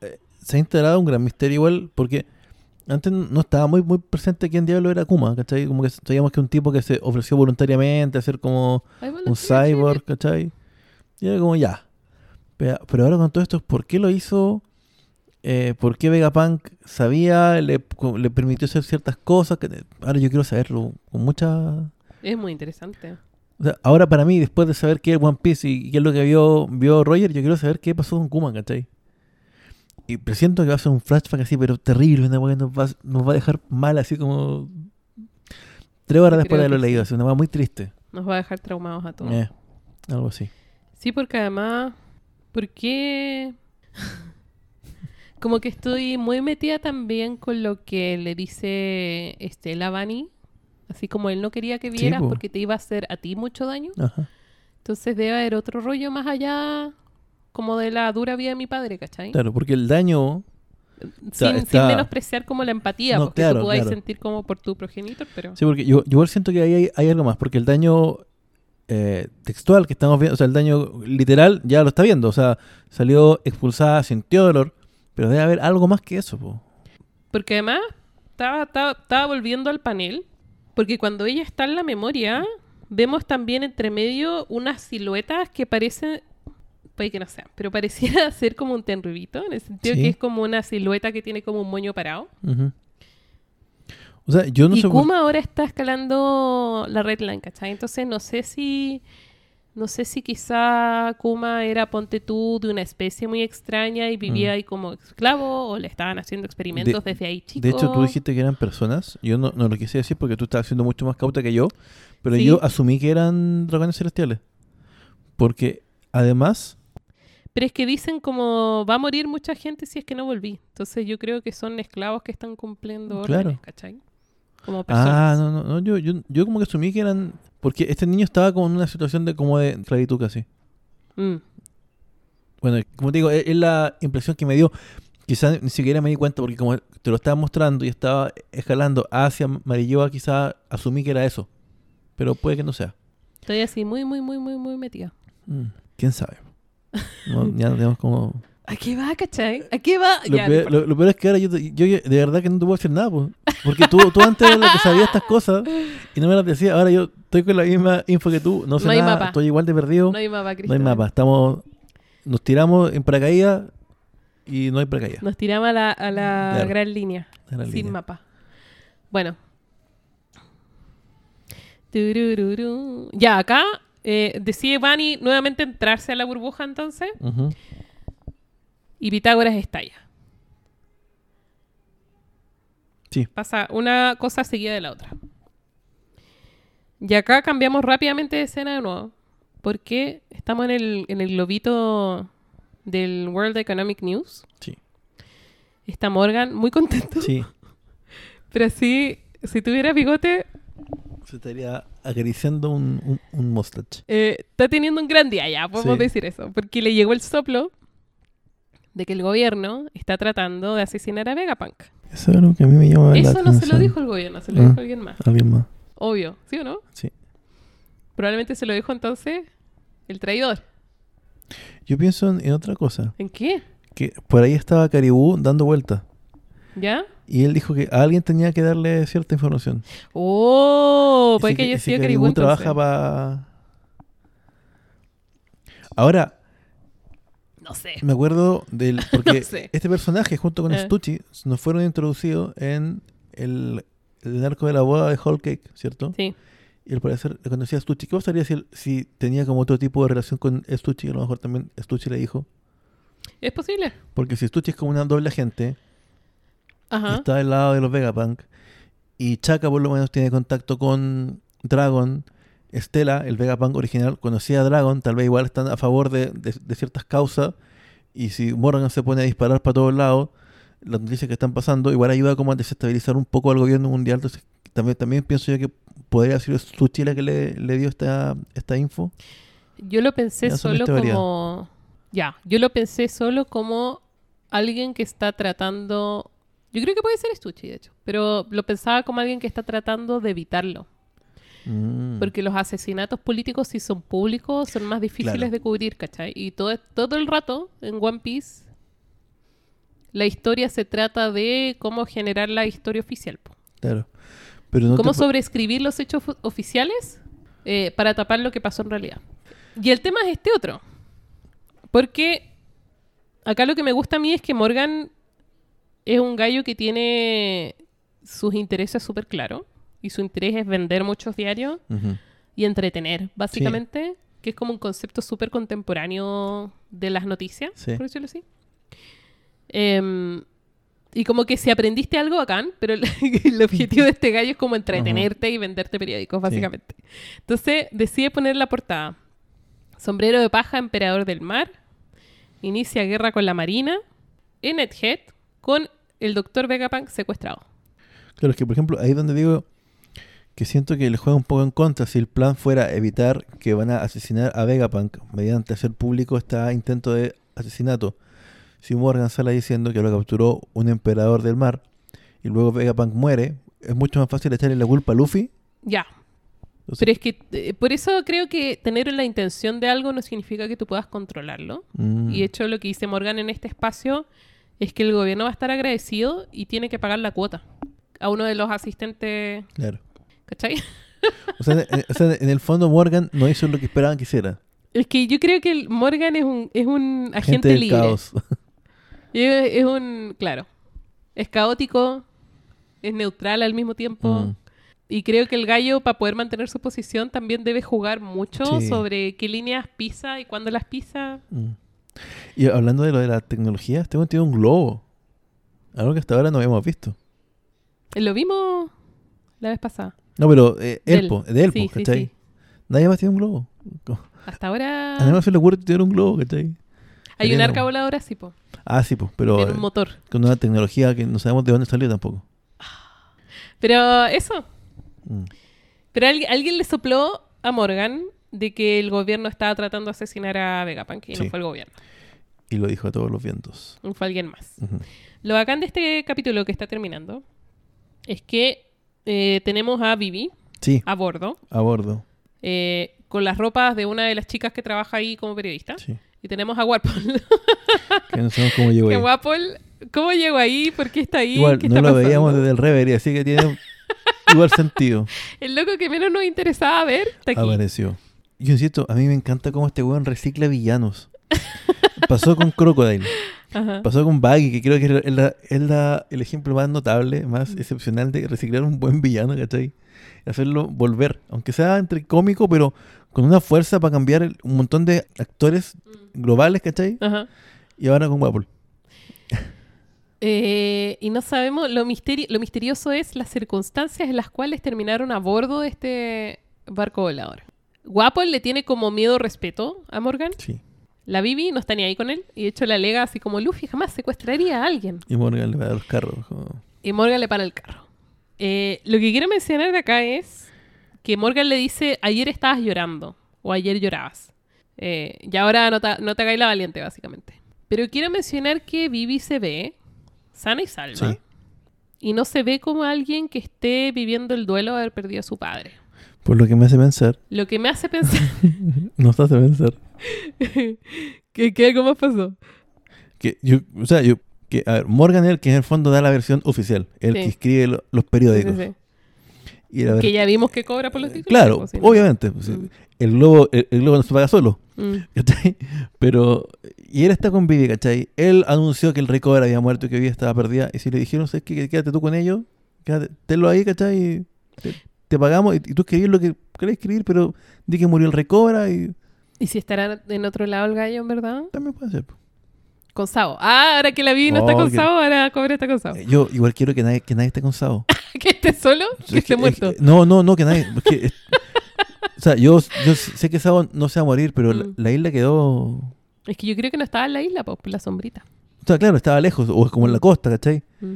eh, se ha integrado un gran misterio igual, porque antes no estaba muy muy presente quién diablo era Kuma, ¿cachai? Como que sabíamos que un tipo que se ofreció voluntariamente a ser como Ay, bueno, un cyborg, ¿cachai? Y era como ya. Pero, pero ahora con todo esto, ¿por qué lo hizo? Eh, ¿Por qué Vegapunk sabía? Le, le permitió hacer ciertas cosas? Que, ahora yo quiero saberlo con mucha... Es muy interesante. O sea, ahora para mí, después de saber qué es One Piece y qué es lo que vio, vio Roger, yo quiero saber qué pasó con Kuma, ¿cachai? Y presiento que va a ser un flashback así, pero terrible, una weá que nos va, nos va a dejar mal, así como... Tres horas después de haberlo leído, sí. así, una weá muy triste. Nos va a dejar traumados a todos. Eh, algo así. Sí, porque además, ¿por qué? Como que estoy muy metida también con lo que le dice Estela a Bunny. Así como él no quería que vieras po. porque te iba a hacer a ti mucho daño. Ajá. Entonces debe haber otro rollo más allá, como de la dura vida de mi padre, ¿cachai? Claro, porque el daño... sin, está- sin menospreciar como la empatía, No, porque claro, tú claro. sentir como por tu progenitor, pero... Sí, porque yo, yo siento que ahí hay, hay algo más, porque el daño eh, textual que estamos viendo, o sea, el daño literal ya lo está viendo, o sea, salió expulsada, sintió dolor, pero debe haber algo más que eso, po. Porque además estaba, estaba, estaba volviendo al panel, porque cuando ella está en la memoria, vemos también entre medio unas siluetas que parecen, puede que no sean, pero pareciera ser como un tenrubito, en el sentido Sí. que es como una silueta que tiene como un moño parado. O sea, yo no y sé... por- Kuma ahora está escalando la red line, ¿cachai? Entonces no sé si... No sé si quizá Kuma era, ponte tú, de una especie muy extraña y vivía Mm. ahí como esclavo, o le estaban haciendo experimentos desde ahí chico. De hecho, tú dijiste que eran personas. Yo no, no lo quise decir porque tú estabas siendo mucho más cauta que yo. Pero Sí. yo asumí que eran dragones celestiales. Porque además, Pero es que dicen como va a morir mucha gente si es que no volví. Entonces yo creo que son esclavos que están cumpliendo Claro. órdenes, ¿cachai? Como personas. Ah, no, no, no, yo, yo, yo como que asumí que eran... Porque este niño estaba como en una situación de como de esclavitud casi. Mm. Bueno, como te digo, es, es la impresión que me dio. Quizás ni siquiera me di cuenta porque como te lo estaba mostrando y estaba escalando hacia Marilloa, quizás asumí que era eso. Pero puede que no sea. Estoy así muy, muy, muy, muy, muy metida. Mm, ¿Quién sabe? No, ya no tenemos como... ¿A qué va, cachai? ¿A qué va? Lo, Ya, peor, importa. lo- lo peor es que ahora yo, yo de verdad que no te puedo decir nada. Porque tú, tú antes eras la que sabía estas cosas y no me las decías. Ahora yo estoy con la misma info que tú. No sé No hay nada, mapa. estoy igual de perdido. no hay mapa, No hay mapa. Estamos... Nos tiramos en paracaídas y no hay paracaídas. Nos tiramos a la, a la Claro. gran línea. Sin línea. mapa. Bueno. Ya, acá eh, decide Bunny nuevamente entrarse a la burbuja entonces Ujú. Y Pitágoras estalla. Sí. Pasa una cosa seguida de la otra. Y acá cambiamos rápidamente de escena de nuevo. Porque estamos en el, en el globito del World Economic News. Sí. Está Morgan muy contento. Sí. Pero así, si tuviera bigote, Se estaría acariciando un, un, un mustache. eh, está teniendo un gran día ya, podemos Sí. decir eso. Porque le llegó el soplo de que el gobierno está tratando de asesinar a Vegapunk. Eso es algo que a mí me llama la Eso no se lo dijo el gobierno, se lo Ah. dijo alguien más. Alguien más. Obvio, ¿sí o no? Sí. Probablemente se lo dijo entonces el traidor. Yo pienso en, en otra cosa. ¿En qué? Que por ahí estaba Caribú dando vueltas. ¿Ya? Y él dijo que a alguien tenía que darle cierta información. ¡Oh! Puede que haya sido Caribú trabaja para... Ahora, No sé. me acuerdo del... Porque No sé. este personaje junto con Eh. Stucci nos fueron introducidos en el, el arco de la boda de Whole Cake, ¿cierto? Sí. y al parecer le conocía a Stucci. ¿Qué pasaría si, si tenía como otro tipo de relación con Stucci? A lo mejor también Stucci le dijo. ¿Es posible? Porque si Stucci es como una doble agente Ajá. está del lado de los Vegapunk y Chaka por lo menos tiene contacto con Dragon, Estela, el Vegapunk original, conocía a Dragon, tal vez igual están a favor de, de- de ciertas causas y si Morgan se pone a disparar para todos lados, las noticias que están pasando, igual ayuda como a desestabilizar un poco al gobierno mundial. Entonces, también, también pienso yo que podría sido Stucci la que le, le dio esta, esta info. Yo lo pensé solo como... Ya, yo lo pensé solo como alguien que está tratando... Yo creo que puede ser Stucci, de hecho. Pero lo pensaba como alguien que está tratando de evitarlo. Mm. Porque los asesinatos políticos, si son públicos, son más difíciles Claro. de cubrir, ¿cachai? Y todo, todo el rato en One Piece, la historia se trata de cómo generar la historia oficial. po. Claro. Pero no cómo sobreescribir los hechos oficiales eh, para tapar lo que pasó en realidad. Y el tema es este otro. Porque acá lo que me gusta a mí es que Morgan es un gallo que tiene sus intereses súper claros. Y su interés es vender muchos diarios y entretener, básicamente. Que es como un concepto súper contemporáneo de las noticias, Sí. por decirlo así. Em, y como que si aprendiste algo bacán, pero el, el objetivo de este gallo es como entretenerte y venderte periódicos, básicamente. Entonces decide poner la portada. Sombrero de paja, emperador del mar. Inicia guerra con la marina. En Head con el doctor Vegapunk secuestrado. Claro, es que por ejemplo, ahí es donde digo que siento que le juega un poco en contra si el plan fuera evitar que van a asesinar a Vegapunk mediante hacer público este intento de asesinato. Si Morgan sale diciendo que lo capturó un emperador del mar y luego Vegapunk muere, es mucho más fácil echarle la culpa a Luffy. Ya, Entonces, Pero es que eh, por eso creo que tener la intención de algo no significa que tú puedas controlarlo. mm, Y de hecho lo que dice Morgan en este espacio es que el gobierno va a estar agradecido y tiene que pagar la cuota a uno de los asistentes, claro. ¿Cachai? O sea, en, o sea, en el fondo Morgan no hizo lo que esperaban que hiciera. Es que yo creo que el Morgan es un, es un Gente agente del libre. caos. Es, es un, claro, es caótico, es neutral al mismo tiempo. Mm. Y creo que el gallo, para poder mantener su posición, también debe jugar mucho Sí. sobre qué líneas pisa y cuándo las pisa. Mm. Y hablando de lo de la tecnología, este weón tiene un globo. Algo que hasta ahora no habíamos visto. Lo vimos la vez pasada. No, pero eh, Del. él, po, de él, po, Sí, ¿cachai? sí. Nadie más tiene un globo. Hasta ahora A nadie más se le ocurre tener un globo, ¿cachai? hay un Sería arca voladora, sí, po. Ah, sí, pues, pero Tiene eh, un motor. con una tecnología que no sabemos de dónde salió tampoco. Pero eso. Mm. Pero alguien, alguien le sopló a Morgan de que el gobierno estaba tratando de asesinar a Vegapunk y Sí. no fue el gobierno. Y lo dijo a todos los vientos. Fue alguien más. Lo bacán de este capítulo que está terminando es que eh, tenemos a Vivi Sí, a bordo a bordo. eh, con las ropas de una de las chicas que trabaja ahí como periodista. Sí. Y tenemos a Warpol. Que no sabemos cómo llegó que ahí. Warpol, ¿cómo llegó ahí? ¿Por qué está ahí? Igual, ¿Qué no está lo veíamos desde el reverie, así que tiene igual sentido. El loco que menos nos interesaba ver está aquí. Apareció. Yo insisto, a mí me encanta cómo este weón recicla villanos. Pasó con Crocodile. Ajá. Pasó con Baggy, que creo que es, la- es la- el ejemplo más notable, más excepcional de reciclar un buen villano, ¿cachai? Y hacerlo volver, aunque sea entre cómico, pero con una fuerza para cambiar el- un montón de actores globales, ¿cachai? Ajá. Y ahora con Wapple. Eh, y no sabemos, lo, misteri- lo misterioso es las circunstancias en las cuales terminaron a bordo de este barco volador. Guapo le tiene como miedo respeto a Morgan. Sí. La Bibi no está ni ahí con él. Y de hecho la alega así como Luffy jamás secuestraría a alguien. Y Morgan le va a dar los carros. Y Morgan le para el carro. Eh, lo que quiero mencionar de acá es que Morgan le dice, ayer estabas llorando. O ayer llorabas. Eh, y ahora no te, no te hagáis la valiente, básicamente. Pero quiero mencionar que Vivi se ve sana y salva. Sí. Y no se ve como alguien que esté viviendo el duelo de haber perdido a su padre. Por lo que me hace pensar, Lo que me hace pensar... nos hace pensar, ¿Qué, qué algo más pasó? que yo, o sea, yo, que, a ver, Morgan es el que en el fondo da la versión oficial, el Sí. que escribe lo- los periódicos. sí, sí. Y la Que ya vimos que cobra por los títulos. Claro, pues, obviamente. pues, Mm. El globo, el, el globo no se paga solo, Mm. ¿cachai? Pero, y él está con Vivi, ¿cachai? Él anunció que el rey Cobra había muerto y que Vivi estaba perdida. Y si le dijeron, ¿sabes qué? Quédate tú con ellos, quédate, tenlo ahí, ¿cachai? te pagamos y, y tú escribís lo que querés escribir, pero di que murió el recobra y ¿Y si estará en otro lado el gallo, en verdad? también puede ser. Con Sabo. Ah, ahora que la vi no Oh, está con que- Sabo, ahora Cobra está con Sabo. Eh, Yo igual quiero que nadie, que nadie esté con Sabo. ¿Que esté solo? Que Es esté es muerto. no, no, no, que nadie. es- o sea, yo, yo sé que Sabo no se va a morir, pero la, Mm. la isla quedó. Es que yo creo que no estaba en la isla, pues, por la sombrita. O sea, claro, estaba lejos, o es como en la costa, ¿cachai? Mm.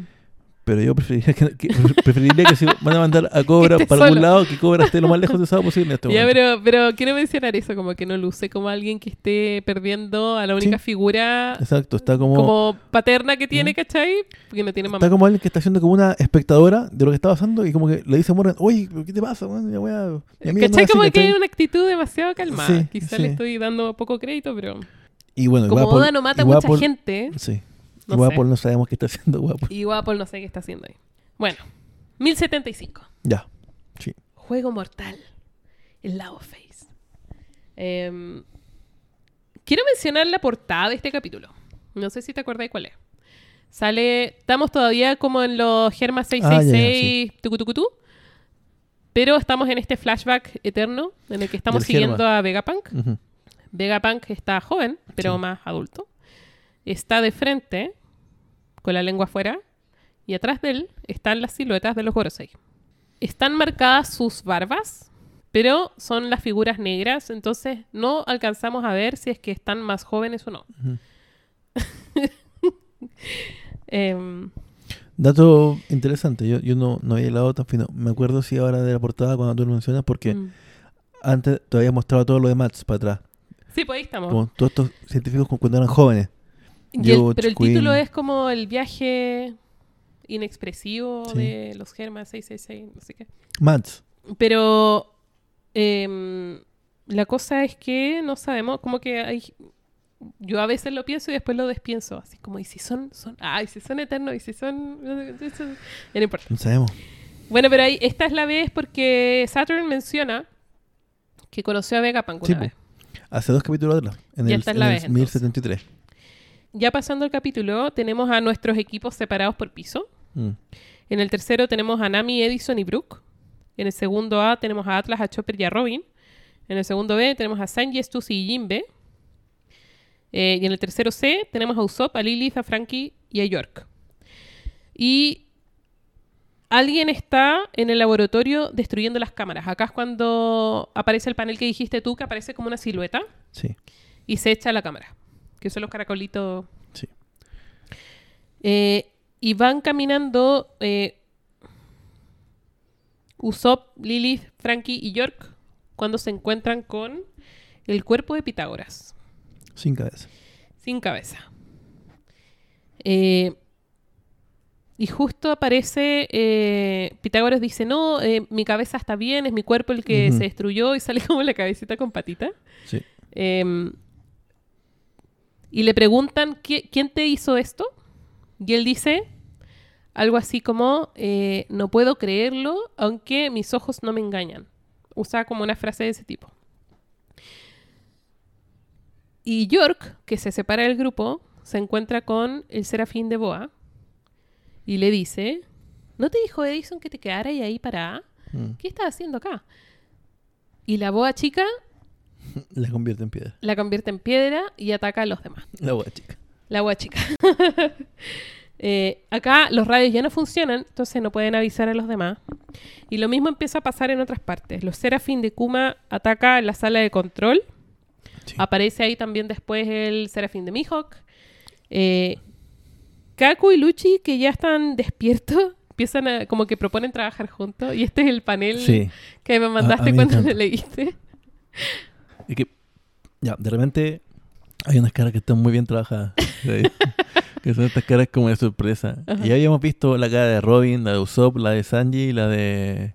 Pero yo preferiría que, que- preferiría que si van a mandar a Cobra para algún lado, que Cobra esté lo más lejos de Sabo posible en este Ya, momento. pero, pero quiero mencionar eso, como que no luce como alguien que esté perdiendo a la única Sí. figura Exacto, está como, como paterna que tiene, Mm. ¿cachai? Porque no tiene mamá. está como alguien que está haciendo como una espectadora de lo que está pasando y como que le dice a Morgan, oye, ¿pero ¿qué te pasa? a- mi amiga no ¿Cachai? así, Como que ¿cachai?". hay una actitud demasiado calmada. Sí, Quizá sí. le estoy dando poco crédito, pero Y bueno, como Oda no mata a mucha gente, Sí. No y Guapol sé. no sabemos qué está haciendo y no sé qué está haciendo ahí. Bueno, 1075. Ya. Sí. Juego mortal. El Lao Face. Em, quiero mencionar la portada de este capítulo. No sé si te acuerdas cuál es. Sale. Estamos todavía como en los Germa Ah, ya, ya, 666 tucutucutú, Pero estamos en este flashback eterno en el que estamos Germa. siguiendo a Vegapunk. Vegapunk está joven, pero Sí. más adulto. Está de frente, con la lengua afuera, y atrás de él están las siluetas de los Gorosei. Están marcadas sus barbas, pero son las figuras negras, entonces no alcanzamos a ver si es que están más jóvenes o no. Em, Dato interesante, yo, yo no, no había lado tan fino. Me acuerdo sí ahora de la portada cuando tú lo mencionas porque mm. antes te había mostrado todo lo de Mats para atrás. Sí, pues ahí estamos. Como todos estos científicos cu- cuando eran jóvenes. Y el- pero el título es como el viaje inexpresivo Sí. de los Germas 666, no sé qué. Mats. Pero em, la cosa es que no sabemos, como que hay... Yo a veces lo pienso y después lo despienso, así como, ¿y si son, son, ah, ¿y si son eternos? ¿Y si son...? No importa. No sabemos. Bueno, pero ahí, esta es la vez porque Saturn menciona que conoció a Vegapunk una vez. Hace dos capítulos atrás. En Ya el, esta es en la el vez, entonces. 1073. Ya pasando el capítulo, tenemos a nuestros equipos separados por piso. Mm. En el tercero tenemos a Nami, Edison y Brooke. En el segundo A tenemos a Atlas, a Chopper y a Robin. En el segundo B tenemos a Sanji, Stussy y Jimbe. Eh, y en el tercero C tenemos a Usopp, a Lilith, a Frankie y a York. Y alguien está en el laboratorio destruyendo las cámaras. Acá es cuando aparece el panel que dijiste tú, que aparece como una silueta Sí. y se echa la cámara. Que son los caracolitos. Sí. Eh, y van caminando eh, Usopp, Lilith, Frankie y York cuando se encuentran con el cuerpo de Pitágoras, Sin cabeza. sin cabeza. Eh, y justo aparece, eh, Pitágoras dice, no, eh, mi cabeza está bien, es mi cuerpo el que se destruyó y sale como la cabecita con patita. Sí. Y le preguntan, "¿Qui- ¿quién te hizo esto? Y él dice algo así como, eh, no puedo creerlo, aunque mis ojos no me engañan. Usa como una frase de ese tipo. Y York, que se separa del grupo, se encuentra con el serafín de Boa y le dice, ¿no te dijo Edison que te quedaras ahí parada? Mm. ¿Qué estás haciendo acá? Y la boa chica La convierte en piedra. la convierte en piedra y ataca a los demás. La boa chica. La agua chica. Eh, acá los radios ya no funcionan, entonces no pueden avisar a los demás. Y lo mismo empieza a pasar en otras partes. Los Serafín de Kuma ataca la sala de control. Sí. Aparece ahí también después el Serafín de Mihawk. Eh, Kaku y Luchi, que ya están despiertos, empiezan a, como que proponen trabajar juntos. Y este es el panel Sí. que me mandaste a me cuando lo leíste. Y que, ya, de repente hay unas caras que están muy bien trabajadas. ¿sí? que son estas caras como de sorpresa. Y ya habíamos visto la cara de Robin, la de Usopp, la de Sanji y la de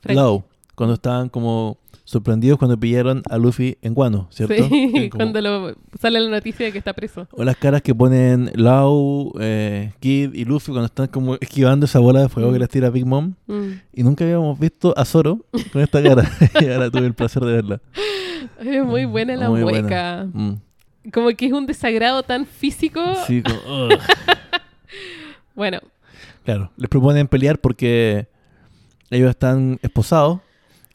Frankie. Lau. Cuando estaban como sorprendidos cuando pillaron a Luffy en Guano, ¿cierto? Sí, como- cuando lo, sale la noticia de que está preso. O las caras que ponen Lau, eh, Kid y Luffy cuando están como esquivando esa bola de fuego Mm. que les tira Big Mom. Mm. Y nunca habíamos visto a Zoro con esta cara. y ahora tuve el placer de verla. Es muy buena la Muy buena. mueca. Mm. Como que es un desagrado tan físico. Sí, como. Bueno, Claro, les proponen pelear porque ellos están esposados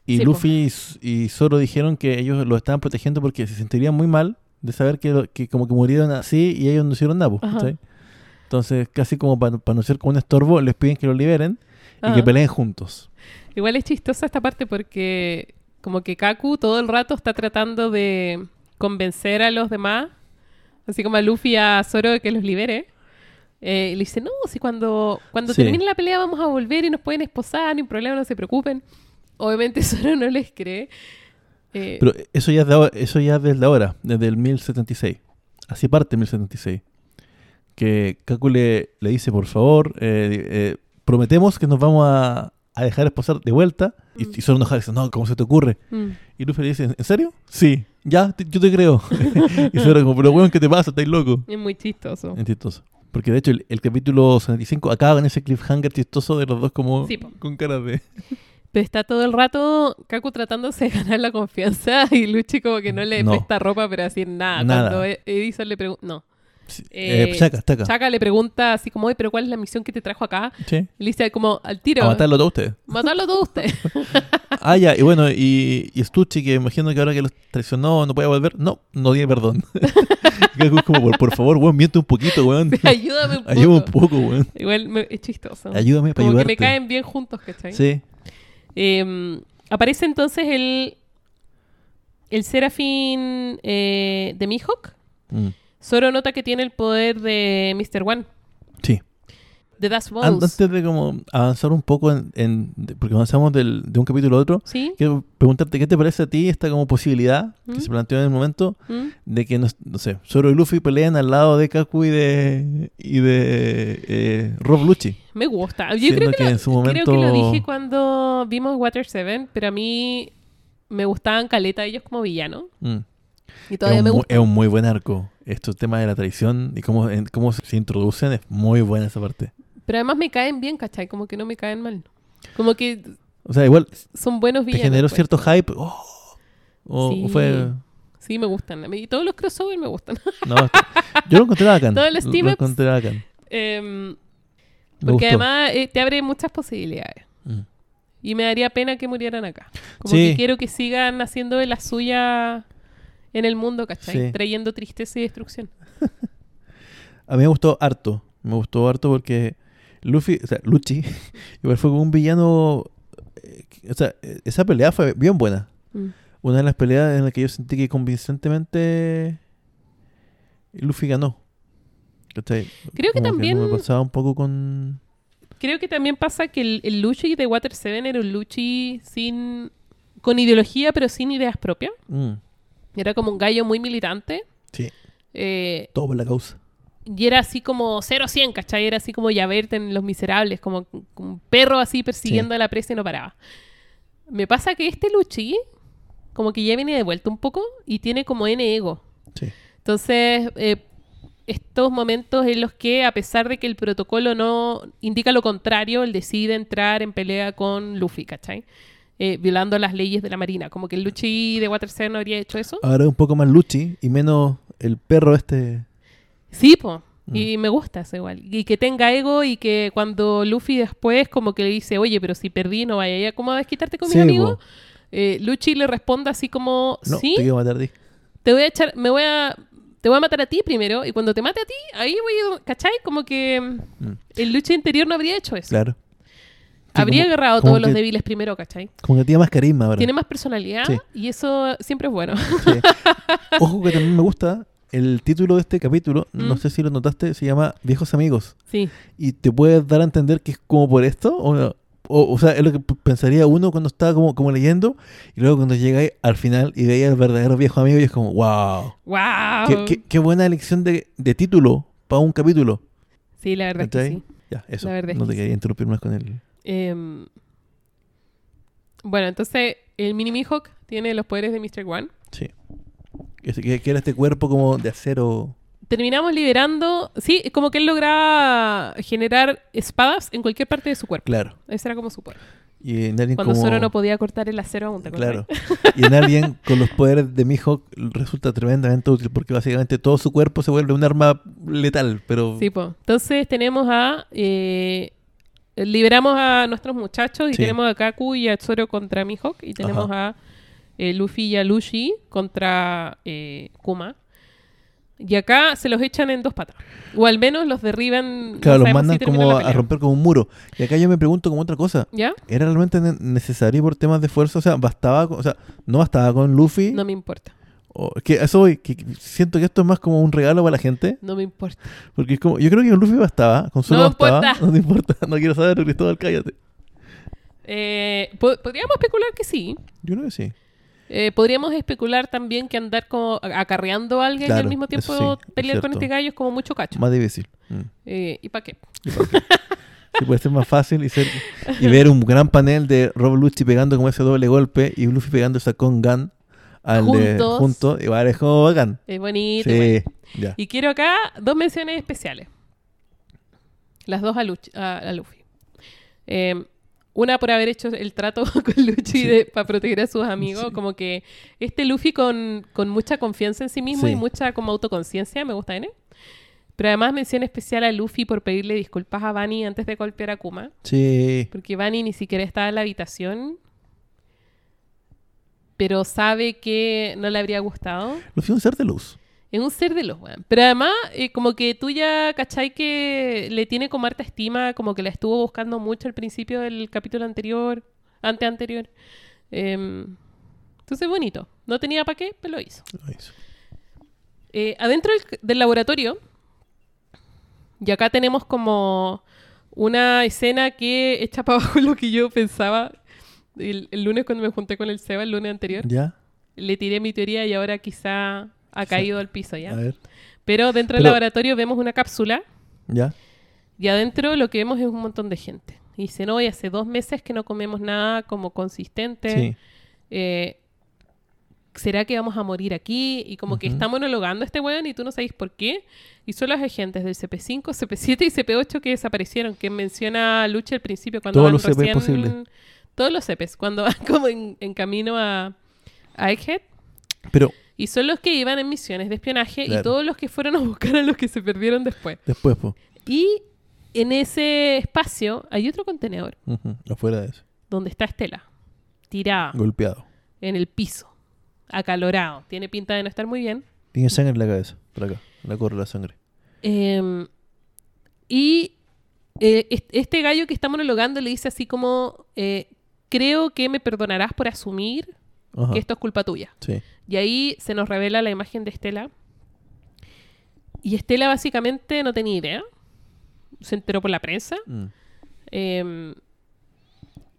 y Sí, Luffy y Zoro dijeron que ellos lo estaban protegiendo porque se sentirían muy mal de saber que, lo- que como que murieron así y ellos no hicieron nada. Ajá. ¿cachai? Entonces, casi como para, para no ser como un estorbo, les piden que lo liberen y que peleen juntos. Igual es chistosa esta parte porque como que Kaku todo el rato está tratando de convencer a los demás, así como a Luffy y a Zoro de que los libere. Eh, y le dice, no, si cuando, cuando Sí. termine la pelea vamos a volver y nos pueden esposar, ni un problema, no se preocupen. Obviamente Zoro no les cree. Eh, Pero eso ya es de eso ya es desde ahora, desde el 1076. Así parte el 1076. Que Kaku le, le dice, por favor, eh, eh, prometemos que nos vamos a, a dejar esposar de vuelta. Y, Mm. y Zoro enojado dice, no, ¿cómo se te ocurre? mm. Y Luffy le dice, ¿en serio? Sí, ya, te- yo te creo. y Zoro como, pero weón, ¿qué te pasa? ¿Estáis loco? Es muy chistoso. Es chistoso. Porque de hecho el, el capítulo 75 acaba en ese cliffhanger chistoso de los dos como Sí, con cara de... Pero está todo el rato Kaku tratándose de ganar la confianza y Luchi como que no le No. presta ropa, pero así nada. Nada. Cuando E- Edison le pregunta... No. Sí, Eh, eh, Chaka, Chaka. Chaka le pregunta así como, oye, pero ¿cuál es la misión que te trajo acá? Sí. Y le dice como al tiro. A matarlo a todos ustedes. Matarlo todo usted. Ah, ya, y bueno, y, y Stucci, que imagino que ahora que los traicionó no puede volver. No, no tiene perdón. Kaku es como, por, por favor, weón, miente un poquito, weón. Ayúdame un poco. Ayúdame un poco, weón. Igual me- es chistoso. Ayúdame para como que ayudarte. me caen bien juntos, ¿cachai? Sí. Eh, aparece entonces el el Serafín eh, de Mihawk. Mm. Zoro nota que tiene el poder de Mr. One, Sí. De Das An- Bones. Antes de como avanzar un poco en, porque avanzamos del- de un capítulo a otro, ¿Sí? quiero preguntarte qué te parece a ti esta como posibilidad ¿Mm? que se planteó en el momento ¿Mm? de que no, no sé, Zoro y Luffy peleen al lado de Kaku y de y de eh, Rob Lucci. Me gusta. Yo Siendo creo que, que lo, en su momento- creo que lo dije cuando vimos Water 7, pero a mí me gustaban caleta ellos como villanos. Mm. Y Es todavía un, me gusta. es un muy buen arco. Estos temas de la traición y cómo, en- cómo se introducen es muy buena esa parte. Pero además me caen bien, ¿cachai? Como que no me caen mal. Como que O sea, igual son buenos te villanos. generó pues. cierto hype. oh, o, Sí. o fue. Sí, me gustan. Y todos los crossovers me gustan. No, está- yo lo encontré bacán. Todos los Lo- team Lo encontré bacán. Em, Me porque además eh, te abre muchas posibilidades. Mm. Y me daría pena que murieran acá. Como Sí. que quiero que sigan haciendo de la suya en el mundo, ¿cachai? Sí. Trayendo tristeza y destrucción. A mí me gustó harto. Me gustó harto porque Luffy, o sea, Luchi, igual fue como un villano. eh, O sea, esa pelea fue bien buena. Mm. Una de las peleas en las que yo sentí que convincentemente Luffy ganó. ¿Cachai? Creo que también- me pasaba un poco con. Creo que también pasa que el, el Luchi de Water 7 era un Luchi sin... con ideología, pero sin ideas propias. Mm, Era como un gallo muy militante. sí, eh, todo por la causa. Y era así como 0 100, ¿cachai? Era así como Yaverte en Los Miserables, como, como un perro así persiguiendo Sí. a la presa y no paraba. Me pasa que este Luchi, como que ya viene de vuelta un poco y tiene como N ego. Sí. Entonces, eh, estos momentos en los que, a pesar de que el protocolo no indica lo contrario, él decide entrar en pelea con Luffy, ¿cachai? Eh, violando las leyes de la Marina. Como que el Luchi de Water 7 no habría hecho eso. Ahora es un poco más Luchi y menos el perro este. Sí, po. Mm. Y me gusta eso igual. Y que tenga ego y que cuando Luffy después como que le dice, oye, pero si perdí no vaya a como a desquitarte con Sí, amigos. po. Eh, Luchi le responde así como, No, sí, te quiero matar, di. te voy a echar, me voy a, te voy a matar a ti primero y cuando te mate a ti, ahí voy a, ¿cachai? Como que mm, el Luchi interior no habría hecho eso. claro. Sí, habría como- agarrado a como todos los débiles primero, ¿cachai? Como que tiene más carisma ahora. Tiene más personalidad Sí. y eso siempre es bueno. Ojo que también me gusta el título de este capítulo, no Mm. sé si lo notaste, se llama Viejos Amigos. sí. ¿Y te puedes dar a entender que es como por esto? ¿O, no? o, o sea, es lo que pensaría uno cuando estaba como, como leyendo y luego cuando llega al final y veía al verdadero viejo amigo y es como, wow, ¡Wow! qué, qué- qué buena elección de, de título para un capítulo. Sí, la verdad es que sí. Ya, eso. La verdad es no que te quería interrumpir más con el... Em, bueno, entonces el mini Mihawk tiene los poderes de Mr. One. Sí. Que, que- era este cuerpo como de acero. Terminamos liberando. Sí, como que él lograba generar espadas en cualquier parte de su cuerpo. Claro. Ese era como su poder. Y en alguien Cuando como... Zoro no podía cortar el acero aún, ¿te? Claro. Y en alguien con los poderes de Mihawk resulta tremendamente útil porque básicamente todo su cuerpo se vuelve un arma letal, pero Sí, po. Entonces tenemos a. eh, liberamos a nuestros muchachos y Sí. tenemos a Kaku y a Zoro contra Mihawk y tenemos a eh, Luffy y a Lucy contra eh, Kuma. Y acá se los echan en dos patas. O al menos los derriban. no Claro, los mandan si como a romper como un muro. Y acá yo me pregunto como otra cosa. ¿Ya? ¿Era realmente ne- necesario por temas de fuerza? O sea, bastaba, con- o sea, no bastaba con Luffy. No me importa. O- que eso voy, que siento que esto es más como un regalo para la gente. No me importa. Porque es como, yo creo que con Luffy bastaba, con solo No bastaba. importa. No te importa, no quiero saber, Cristóbal, cállate. Eh, po- podríamos especular que sí. Yo creo que sí. Eh, podríamos especular también que andar como acarreando a alguien y al mismo tiempo sí, es pelear con este gallo es como mucho cacho. Más difícil. Mm. Eh, ¿Y para qué? Sí, puede ser más fácil y, ser, y ver un gran panel de Rob Lucci pegando como ese doble golpe y Luffy pegando esa con Gun al de Juntos. junto. Igual es como bacán. Es bonito. Sí, bueno. ya. Y quiero acá dos menciones especiales. Las dos a, Luch- a- a Luffy. Eh, una por haber hecho el trato con Luchi Sí. para proteger a sus amigos. Sí. Como que este Luffy con, con mucha confianza en sí mismo Sí. y mucha como autoconciencia, me gusta N. Pero además mención especial a Luffy por pedirle disculpas a Bunny antes de golpear a Kuma. Sí. Porque Bunny ni siquiera estaba en la habitación. Pero sabe que no le habría gustado. Luffy es un ser de luz. Es un ser de los weón. Pero además, eh, como que tú ya, ¿cachai? Que le tiene como harta estima, como que la estuvo buscando mucho al principio del capítulo anterior, ante anterior. Em, entonces, bonito. No tenía para qué, pero lo hizo. Lo hizo. Eh, adentro del, del laboratorio, y acá tenemos como una escena que echa para abajo lo que yo pensaba el, el lunes cuando me junté con el Seba, el lunes anterior. ¿Ya? Le tiré mi teoría y ahora quizá ha caído al piso ya. A ver. Pero dentro del Pero- laboratorio vemos una cápsula ¿Ya? y adentro lo que vemos es un montón de gente. Y dicen, hoy hace dos meses que no comemos nada como consistente. Sí. Eh, ¿Será que vamos a morir aquí? Y como que está monologando este weón y tú no sabes por qué. Y son los agentes del CP5, CP7 y CP8 que desaparecieron, que menciona Lucha al principio cuando Todos los CP posibles. Todos los CPs, cuando van como en, en camino a, a Egghead. Pero Y son los que iban en misiones de espionaje y todos los que fueron a buscar a los que se perdieron después. después, pues. Y en ese espacio hay otro contenedor afuera de eso. donde está Estela, tirada Golpeado. en el piso, acalorado. Tiene pinta de no estar muy bien. Tiene sangre en la cabeza. Por acá. La corre la sangre. Eh, y eh, est- este gallo que está monologando le dice así como, eh, creo que me perdonarás por asumir Ajá. que esto es culpa tuya. Sí. Y ahí se nos revela la imagen de Estela. Y Estela básicamente no tenía idea. Se enteró por la prensa. Mm. Eh,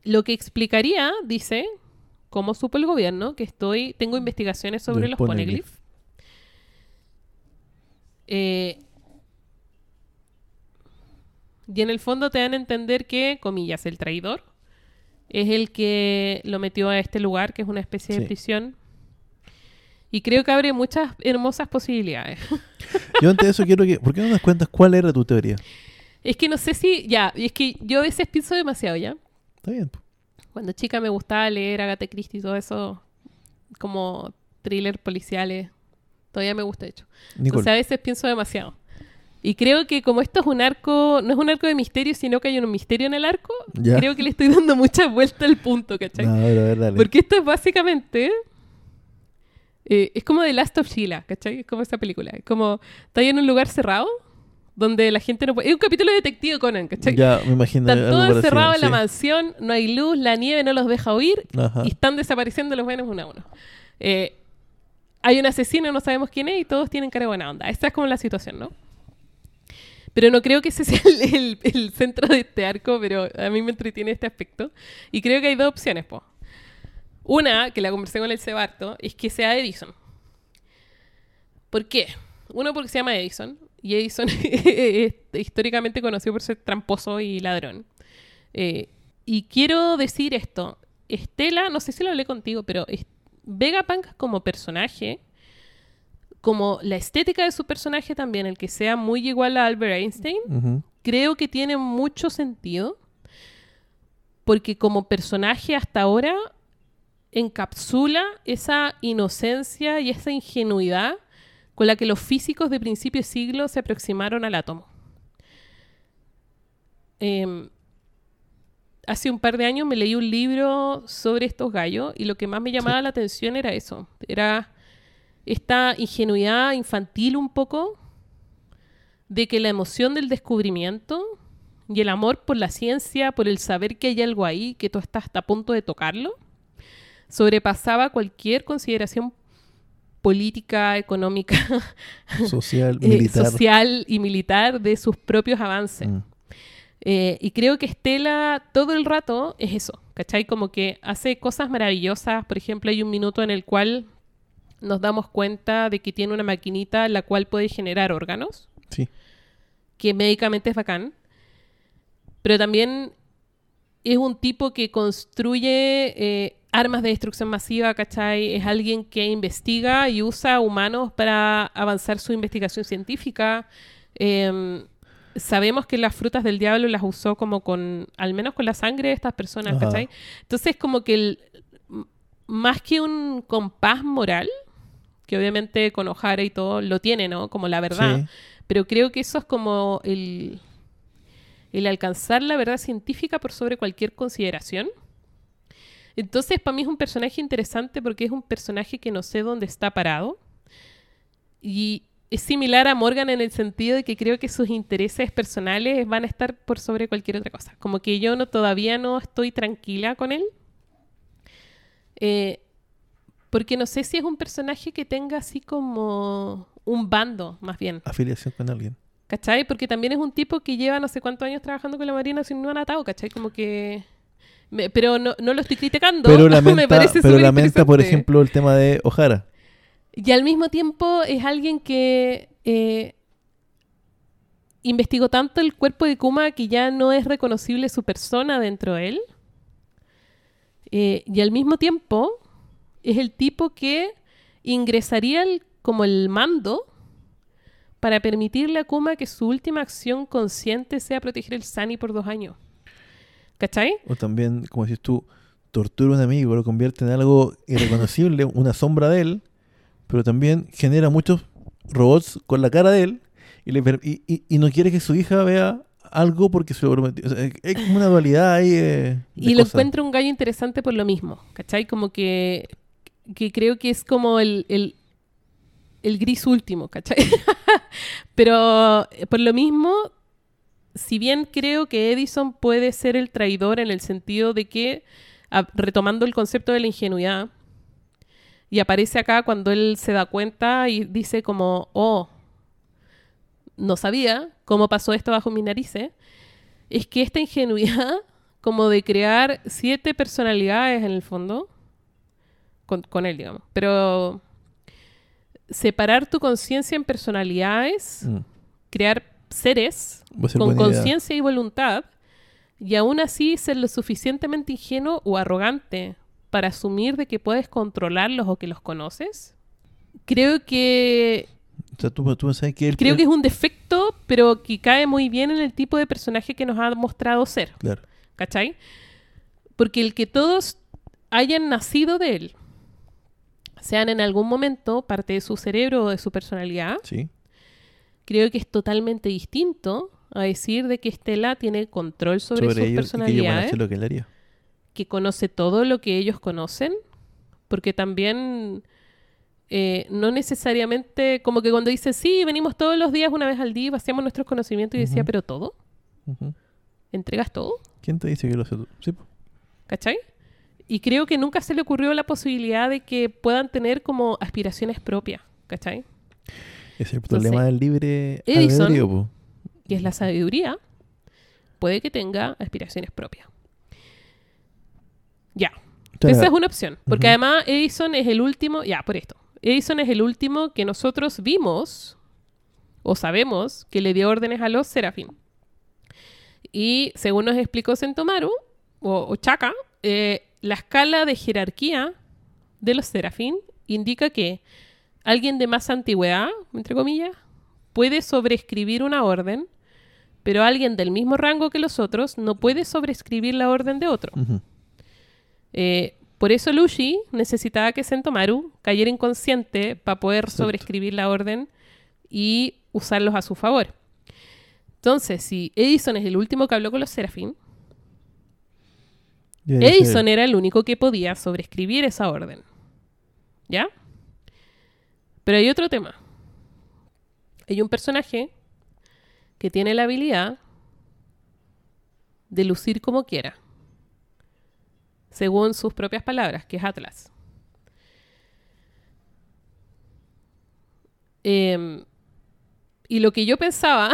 lo que explicaría, dice, cómo supo el gobierno, que estoy, tengo investigaciones sobre Del los poneglyph. poneglyphs. Eh, y en el fondo te dan a entender que, comillas, el traidor es el que lo metió a este lugar, que es una especie de Sí. prisión. Y creo que abre muchas hermosas posibilidades. Yo antes de eso quiero que... ¿Por qué no nos cuentas cuál era tu teoría? es que no sé si, ya, es que yo a veces pienso demasiado, ¿ya? Está bien. Cuando chica me gustaba leer Agatha Christie y todo eso, como thriller policiales. Todavía me gusta, de hecho. Nicole. Entonces a veces pienso demasiado. Y creo que como esto es un arco, no es un arco de misterio, sino que hay un misterio en el arco, Ya. creo que le estoy dando mucha vuelta al punto, ¿cachai? No, a ver, a ver, dale. Porque esto es básicamente... eh, es como The Last of Sheila, ¿cachai? Es como esa película. Es como, está ahí en un lugar cerrado, donde la gente no puede... Es un capítulo de Detective Conan, ¿cachai? Ya, me imagino Están todos encerrados en la sí. mansión, no hay luz, la nieve no los deja huir Ajá. y están desapareciendo los buenos uno a uno. Eh, hay un asesino, no sabemos quién es y todos tienen cara de buena onda. Esta es como la situación, ¿no? Pero no creo que ese sea el, el- el centro de este arco, pero a mí me entretiene este aspecto. Y creo que hay dos opciones, po. Una, que la conversé con el Cebarto, es que sea Edison. ¿Por qué? Uno, porque se llama Edison. Y Edison es históricamente conocido por ser tramposo y ladrón. Eh, y quiero decir esto. Estela, no sé si lo hablé contigo, pero Vegapunk como personaje, como la estética de su personaje también, el que sea muy igual a Albert Einstein, creo que tiene mucho sentido. Porque como personaje hasta ahora encapsula esa inocencia y esa ingenuidad con la que los físicos de principio de siglo se aproximaron al átomo. Em, hace un par de años me leí un libro sobre estos gallos y lo que más me llamaba Sí. la atención era eso. Era esta ingenuidad infantil un poco de que la emoción del descubrimiento y el amor por la ciencia, por el saber que hay algo ahí, que tú estás hasta a punto de tocarlo, sobrepasaba cualquier consideración política, económica, Social, eh, militar. social y militar de sus propios avances. Mm. Eh, y creo que Estela todo el rato es eso, ¿cachai? Como que hace cosas maravillosas. Por ejemplo, hay un minuto en el cual nos damos cuenta de que tiene una maquinita la cual puede generar órganos, Sí. que médicamente es bacán. Pero también es un tipo que construye eh, armas de destrucción masiva, ¿cachai? Es alguien que investiga y usa humanos para avanzar su investigación científica. Em, sabemos que las frutas del diablo las usó como con, al menos con la sangre de estas personas, Ajá. ¿cachai? Entonces, como que el- más que un compás moral, que obviamente con O'Hara y todo lo tiene, ¿no? Como la verdad. Sí. Pero creo que eso es como el, el alcanzar la verdad científica por sobre cualquier consideración. Entonces, para mí es un personaje interesante porque es un personaje que no sé dónde está parado. Y es similar a Morgan en el sentido de que creo que sus intereses personales van a estar por sobre cualquier otra cosa. Como que yo no todavía no estoy tranquila con él. Eh, porque no sé si es un personaje que tenga así como un bando, más bien. Afiliación con alguien. ¿Cachai? Porque también es un tipo que lleva no sé cuántos años trabajando con la Marina sin no han atado, ¿cachai? Como que... me- pero no, no lo estoy criticando. Pero me lamenta, parece pero lamenta, por ejemplo, el tema de O'Hara. Y al mismo tiempo es alguien que eh, investigó tanto el cuerpo de Kuma que ya no es reconocible su persona dentro de él. Eh, y al mismo tiempo es el tipo que ingresaría el- como el mando para permitirle a Kuma que su última acción consciente sea proteger el Sani por dos años. ¿Cachai? O también, como decís tú, tortura a un amigo, lo convierte en algo irreconocible, una sombra de él, pero también genera muchos robots con la cara de él y, le per- y, y- y no quiere que su hija vea algo porque se lo prometió. O sea, es- es como una dualidad ahí. eh, de Y lo cosas. encuentro un gallo interesante por lo mismo, ¿cachai? Como que, que creo que es como el, el, el gris último, ¿cachai? Pero eh, por lo mismo, si bien creo que Edison puede ser el traidor en el sentido de que, retomando el concepto de la ingenuidad, y aparece acá cuando él se da cuenta y dice como, oh, no sabía cómo pasó esto bajo mis narices, es que esta ingenuidad como de crear siete personalidades en el fondo, con, con él, digamos, pero separar tu conciencia en personalidades, Mm, crear seres con conciencia y voluntad, y aún así ser lo suficientemente ingenuo o arrogante para asumir de que puedes controlarlos o que los conoces, creo que O sea, tú, tú pensás que él. creo que es un defecto, pero que cae muy bien en el tipo de personaje que nos ha mostrado ser. Claro. ¿Cachai? Porque el que todos hayan nacido de él, sean en algún momento parte de su cerebro o de su personalidad, Sí. creo que es totalmente distinto a decir de que Estela tiene control sobre, sus Sobre que ellos personalidades, hacer lo que él haría. que conoce todo lo que ellos conocen, porque también eh, no necesariamente, como que cuando dice, sí, venimos todos los días una vez al día vaciamos nuestros conocimientos, y decía, pero todo, Ujú. ¿entregas todo? ¿Quién te dice que lo hace tú? Sí. ¿Cachai? Y creo que nunca se le ocurrió la posibilidad de que puedan tener como aspiraciones propias, ¿cachai? Es el problema del libre Edison- albedrío. Que es la sabiduría, puede que tenga aspiraciones propias. Ya, esa es una opción. Porque además Edison es el último, ya, por esto. Edison es el último que nosotros vimos o sabemos que le dio órdenes a los serafín. Y según nos explicó Sentomaru, o, o Chaka, eh, la escala de jerarquía de los serafín indica que alguien de más antigüedad, entre comillas, puede sobreescribir una orden, pero alguien del mismo rango que los otros no puede sobreescribir la orden de otro. Eh, por eso Lucy necesitaba que Sentomaru cayera inconsciente para poder Exacto. sobreescribir la orden y usarlos a su favor. Entonces, si Edison es el último que habló con los Serafín, Edison era el único que podía sobreescribir esa orden. ¿Ya? Pero hay otro tema. Hay un personaje que tiene la habilidad de lucir como quiera, según sus propias palabras, que es Atlas. Em, y lo que yo pensaba,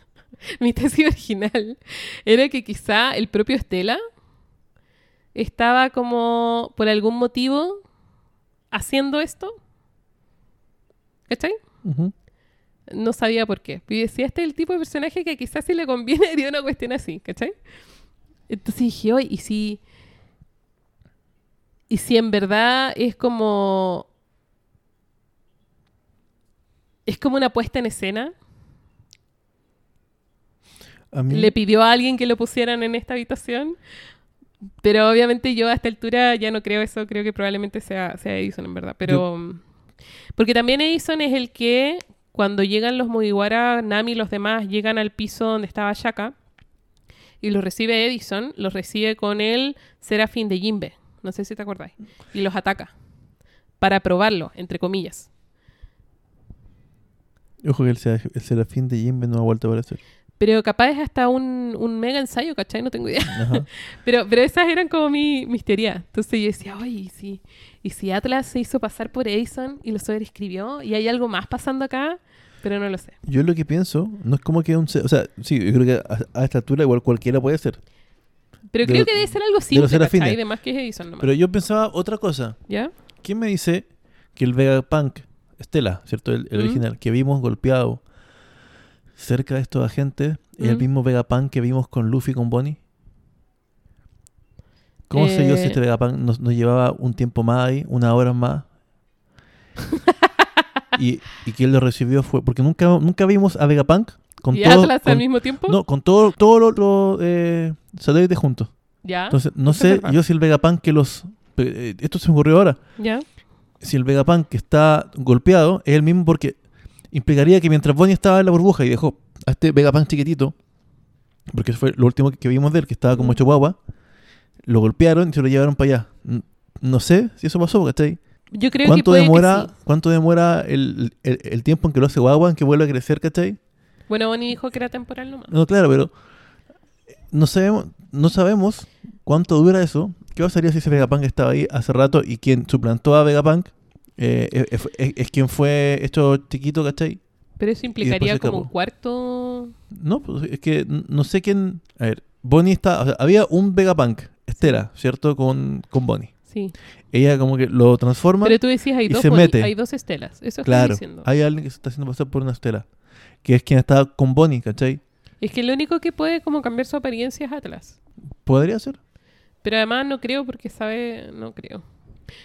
mi tesis original, era que quizá el propio Estela estaba como por algún motivo haciendo esto. ¿Cachai? No sabía por qué. Y decía, este es el tipo de personaje que quizás si le conviene haría una cuestión así, ¿cachai? Entonces dije, oye, ¿y si... Y si en verdad es como... Es como una puesta en escena. A mí, Le pidió a alguien que lo pusieran en esta habitación. Pero obviamente yo a esta altura ya no creo eso. Creo que probablemente sea, sea Edison en verdad. Pero... Porque también Edison es el que cuando llegan los Mugiwara, Nami y los demás llegan al piso donde estaba Shaka y los recibe Edison, los recibe con el Serafín de Jimbe, no sé si te acordáis, y los ataca para probarlo, entre comillas. Ojo que el serafín de Jimbe no ha vuelto a aparecer. Pero capaz es hasta un, un mega ensayo, ¿cachai? No tengo idea. Ajá. Pero, pero esas eran como mi, mis teorías. Entonces yo decía, oye, ¿y si, ¿y si Atlas se hizo pasar por Edison y lo sobreescribió? ¿Y hay algo más pasando acá? Pero no lo sé. Yo lo que pienso, no es como que un... O sea, sí, yo creo que a, a esta altura igual cualquiera puede ser. Pero De creo lo- que debe ser algo simple, serafines. ¿cachai? De más que es Edison nomás. Pero yo pensaba otra cosa. ¿Ya? ¿Quién me dice que el Vegapunk, Estela, ¿cierto? El, el Mm. original, que vimos golpeado cerca de estos agentes, es el Mm. mismo Vegapunk que vimos con Luffy y con Bonnie? ¿Cómo sé yo si Eh. este Vegapunk nos, nos llevaba un tiempo más ahí, una hora más? y, y que él lo recibió fue... Porque nunca, nunca vimos a Vegapunk con ¿Y todo... Atlas con- al mismo tiempo? no, con todo- todos los eh, satélites juntos. ¿Ya? Entonces, no sé yo si el Vegapunk que los... eh, esto se me ocurrió ahora ¿Ya? si el Vegapunk que está golpeado es el mismo porque implicaría que mientras Bonnie estaba en la burbuja y dejó a este Vegapunk chiquitito, porque eso fue lo último que vimos de él, que estaba como Mm. hecho guagua, lo golpearon y se lo llevaron para allá. No sé si eso pasó, ¿cachai? Yo creo que ¿Cuánto puede demora, que sí. ¿Cuánto demora el, el- el tiempo en que lo hace guagua, en que vuelve a crecer, ¿cachai? Bueno, Bonnie dijo que era temporal nomás. No, claro, pero no sabemos, no sabemos cuánto dura eso. ¿Qué pasaría si ese Vegapunk estaba ahí hace rato y quien suplantó a Vegapunk eh, es, es- es quien fue hecho chiquito, ¿cachai? Pero eso implicaría como un cuarto... No, pues es que no sé quién. A ver, Bonnie está. o sea, había un Vegapunk, Estela, ¿cierto? Con, con Bonnie. Sí. Ella como que lo transforma. Pero tú decías, hay y dos, se mete. hay dos estelas. Eso estoy claro, diciendo. hay alguien que se está haciendo pasar por una Estela. Que es quien está con Bonnie, ¿cachai? Es que lo único que puede como cambiar su apariencia es Atlas. Podría ser. Pero además no creo porque sabe... No creo.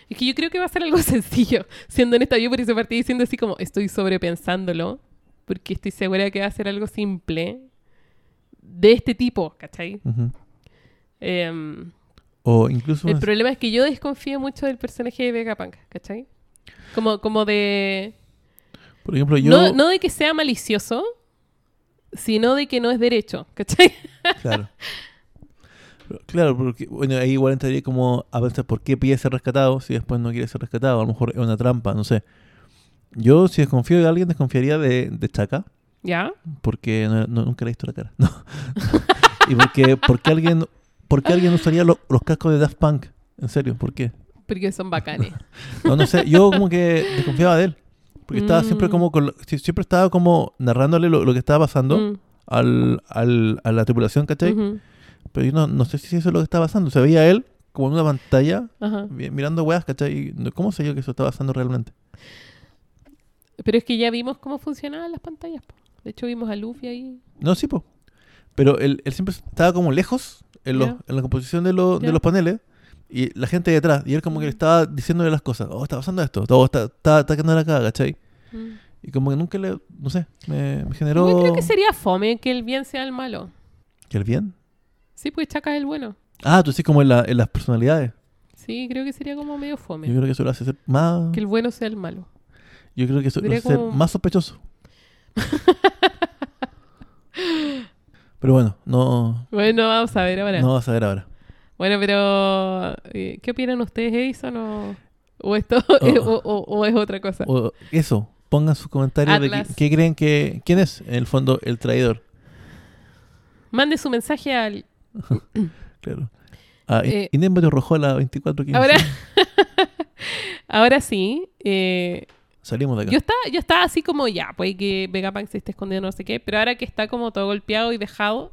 Es que yo creo que va a ser algo sencillo. Siendo honesta, yo por eso partí diciendo así como estoy sobrepensándolo. Porque estoy segura que va a ser algo simple. De este tipo, ¿cachai? Em, O incluso. el problema es que yo desconfío mucho del personaje de Vegapunk, ¿cachai? Como, como de... por ejemplo, yo. No, no de que sea malicioso, sino de que no es derecho, ¿cachai? Claro. Claro, porque bueno, ahí igual entraría como a pensar por qué pide ser rescatado si después no quiere ser rescatado. A lo mejor es una trampa, no sé. Yo, si desconfío de alguien, desconfiaría de, de Chaka, ¿Ya? porque no- no- nunca le he visto la cara. No. y porque, porque alguien porque alguien usaría lo- los cascos de Daft Punk. En serio, ¿por qué? Porque son bacanes. No, no sé, yo como que desconfiaba de él. Porque estaba siempre Mm. como con lo- sie- siempre estaba como narrándole lo, lo que estaba pasando Mm, al, al- a la tripulación, ¿cachai? Pero yo no, no sé si eso es lo que está pasando. Se veía él como en una pantalla ajá. mi- mirando weas, ¿cachai? ¿Cómo sé yo que eso está pasando realmente? Pero es que ya vimos cómo funcionaban las pantallas. po. De hecho, vimos a Luffy ahí. No, sí, po. Pero él, él siempre estaba como lejos en, los- en la composición de, los- de los paneles y la gente detrás. Y él como que le estaba diciéndole las cosas. Oh, está pasando esto. Todo está, está, está quedando acá, ¿cachai? Mm. Y como que nunca le, no sé, me, me generó... Igual creo que sería fome que el bien sea el malo. ¿Que el bien? Sí, pues Chaka es el bueno. Ah, tú sí como en, la- en las personalidades. Sí, creo que sería como medio fome. Yo creo que eso lo hace ser más... Que el bueno sea el malo. Yo creo que eso lo Sería hace ser como- más sospechoso. Pero bueno, no, Bueno, vamos a ver ahora. no vas a ver ahora. Bueno, pero eh, ¿qué opinan ustedes, Edison? ¿O, o esto Oh. es- o, o- o es otra cosa? O eso, pongan sus comentarios de Atlas. qué, qué creen que... ¿Quién es, en el fondo, el traidor? Mande su mensaje al... Claro. Ah, Eh, Inés Rojola 2415. Ahora, ahora sí. eh, Salimos de acá. yo estaba yo estaba así como ya, puede que Vegapunk se esté escondiendo no sé qué, pero ahora que está como todo golpeado y dejado,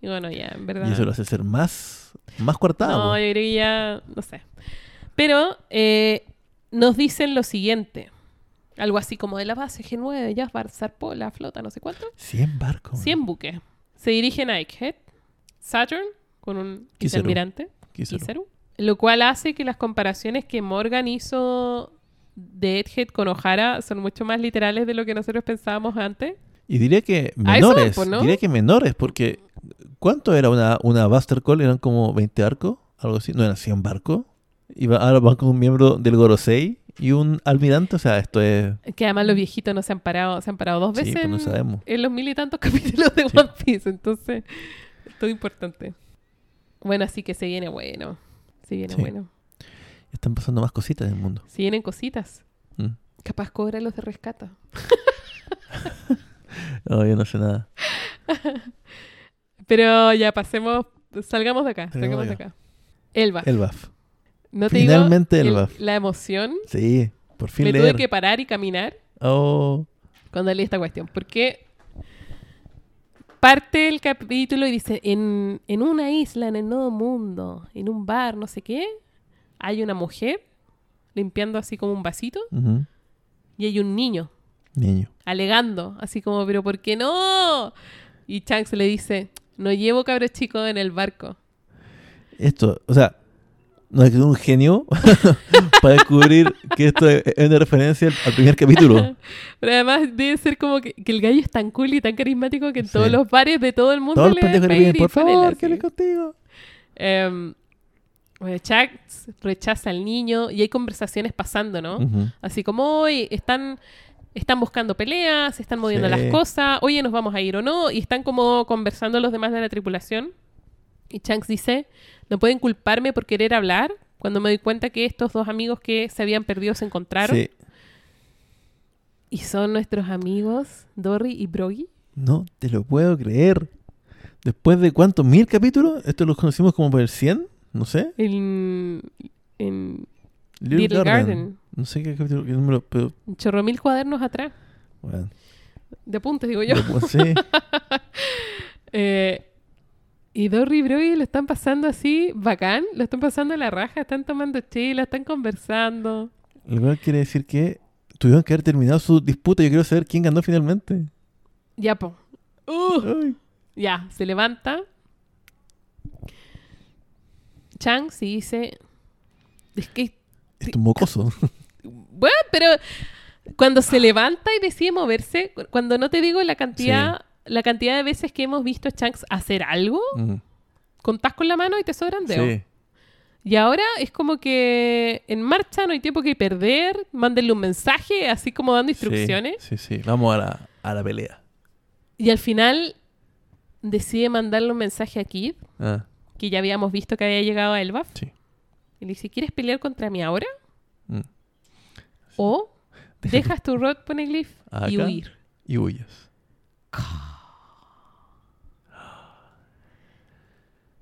y bueno, ya, en verdad. Y eso lo hace ser más, más coartado. No, yo creo que ya, no sé. Pero eh, nos dicen lo siguiente. Algo así como de la base G9, ya zarpó la flota, no sé cuánto. 100 barcos. 100 buques. Se dirigen a Egghead, Saturn, con un vicealmirante, lo cual hace que las comparaciones que Morgan hizo de Egghead con O'Hara son mucho más literales de lo que nosotros pensábamos antes. Y diría que menores. pues, ¿no? Diría que menores, porque ¿cuánto era una, una Buster Call? ¿Eran como 20 arcos? Algo así. ¿No eran 100 barcos? Y va- ahora van con un miembro del Gorosei y un almirante. O sea, esto es... Que además los viejitos no se han parado, se han parado dos Sí, veces pues no en- en los mil y tantos capítulos de Sí. One Piece. Entonces, todo importante. Bueno, así que se viene bueno. Se viene Sí. bueno. Están pasando más cositas en el mundo. Se vienen cositas. Mm. Capaz cobra los de rescata. No, yo no sé nada. Pero ya pasemos, salgamos de acá, Salgamos de acá. acá. Elba. El BAF. No te Finalmente digo, Elbaf. la emoción. Sí, por fin Me leer. tuve que parar y caminar Oh, cuando leí esta cuestión. Porque parte el capítulo y dice, en, en una isla, en el nuevo mundo, en un bar, no sé qué, hay una mujer limpiando así como un vasito y hay un niño niño. alegando, así como, pero ¿por qué no? Y Shanks le dice, no llevo cabros chicos en el barco. Esto, o sea, no es que un genio para descubrir que esto es una referencia al- primer capítulo. Pero además debe ser como que, que el gallo es tan cool y tan carismático que en Sí. todos los bares de todo el mundo Todos los le piden, por favor, que contigo. Bueno, Shanks rechaza al niño y hay conversaciones pasando, ¿no? Ujú. Así como hoy están, están buscando peleas, están moviendo Sí. las cosas, oye, nos vamos a ir o no, y están como conversando los demás de la tripulación. Y Shanks dice, no pueden culparme por querer hablar cuando me doy cuenta que estos dos amigos que se habían perdido se encontraron. Sí. Y son nuestros amigos, Dory y Broggy. No te lo puedo creer. Después de cuántos mil capítulos, esto los conocimos como por el 100, no sé. En, en Little Garden. No sé qué capítulo, qué número, pero chorro mil cuadernos atrás. bueno. De apuntes, digo yo. sí. Eh, y Dory y Broggy lo están pasando así, bacán. Lo están pasando a la raja. Están tomando chela, están conversando. Lo cual quiere decir que tuvieron que haber terminado su disputa. Yo quiero saber quién ganó finalmente. Ya, po. Uh, ya, se levanta. Chang y dice... Es que es mocoso. Bueno, pero cuando se levanta y decide moverse, cu- cuando no te digo la cantidad, la cantidad de veces que hemos visto a Shanks hacer algo, Mm, contás con la mano y te sobran dedos. sí. Y ahora es como que en marcha no hay tiempo que perder, mándenle un mensaje, así como dando instrucciones. Sí, sí, sí. Vamos a la, a la pelea. Y al final decide mandarle un mensaje a Kid, Ah, que ya habíamos visto que había llegado a Elbaf. sí. Y le dice, ¿quieres pelear contra mí ahora? Mm. O Deja dejas tu Rod Poneglyph y huir. Y huyes.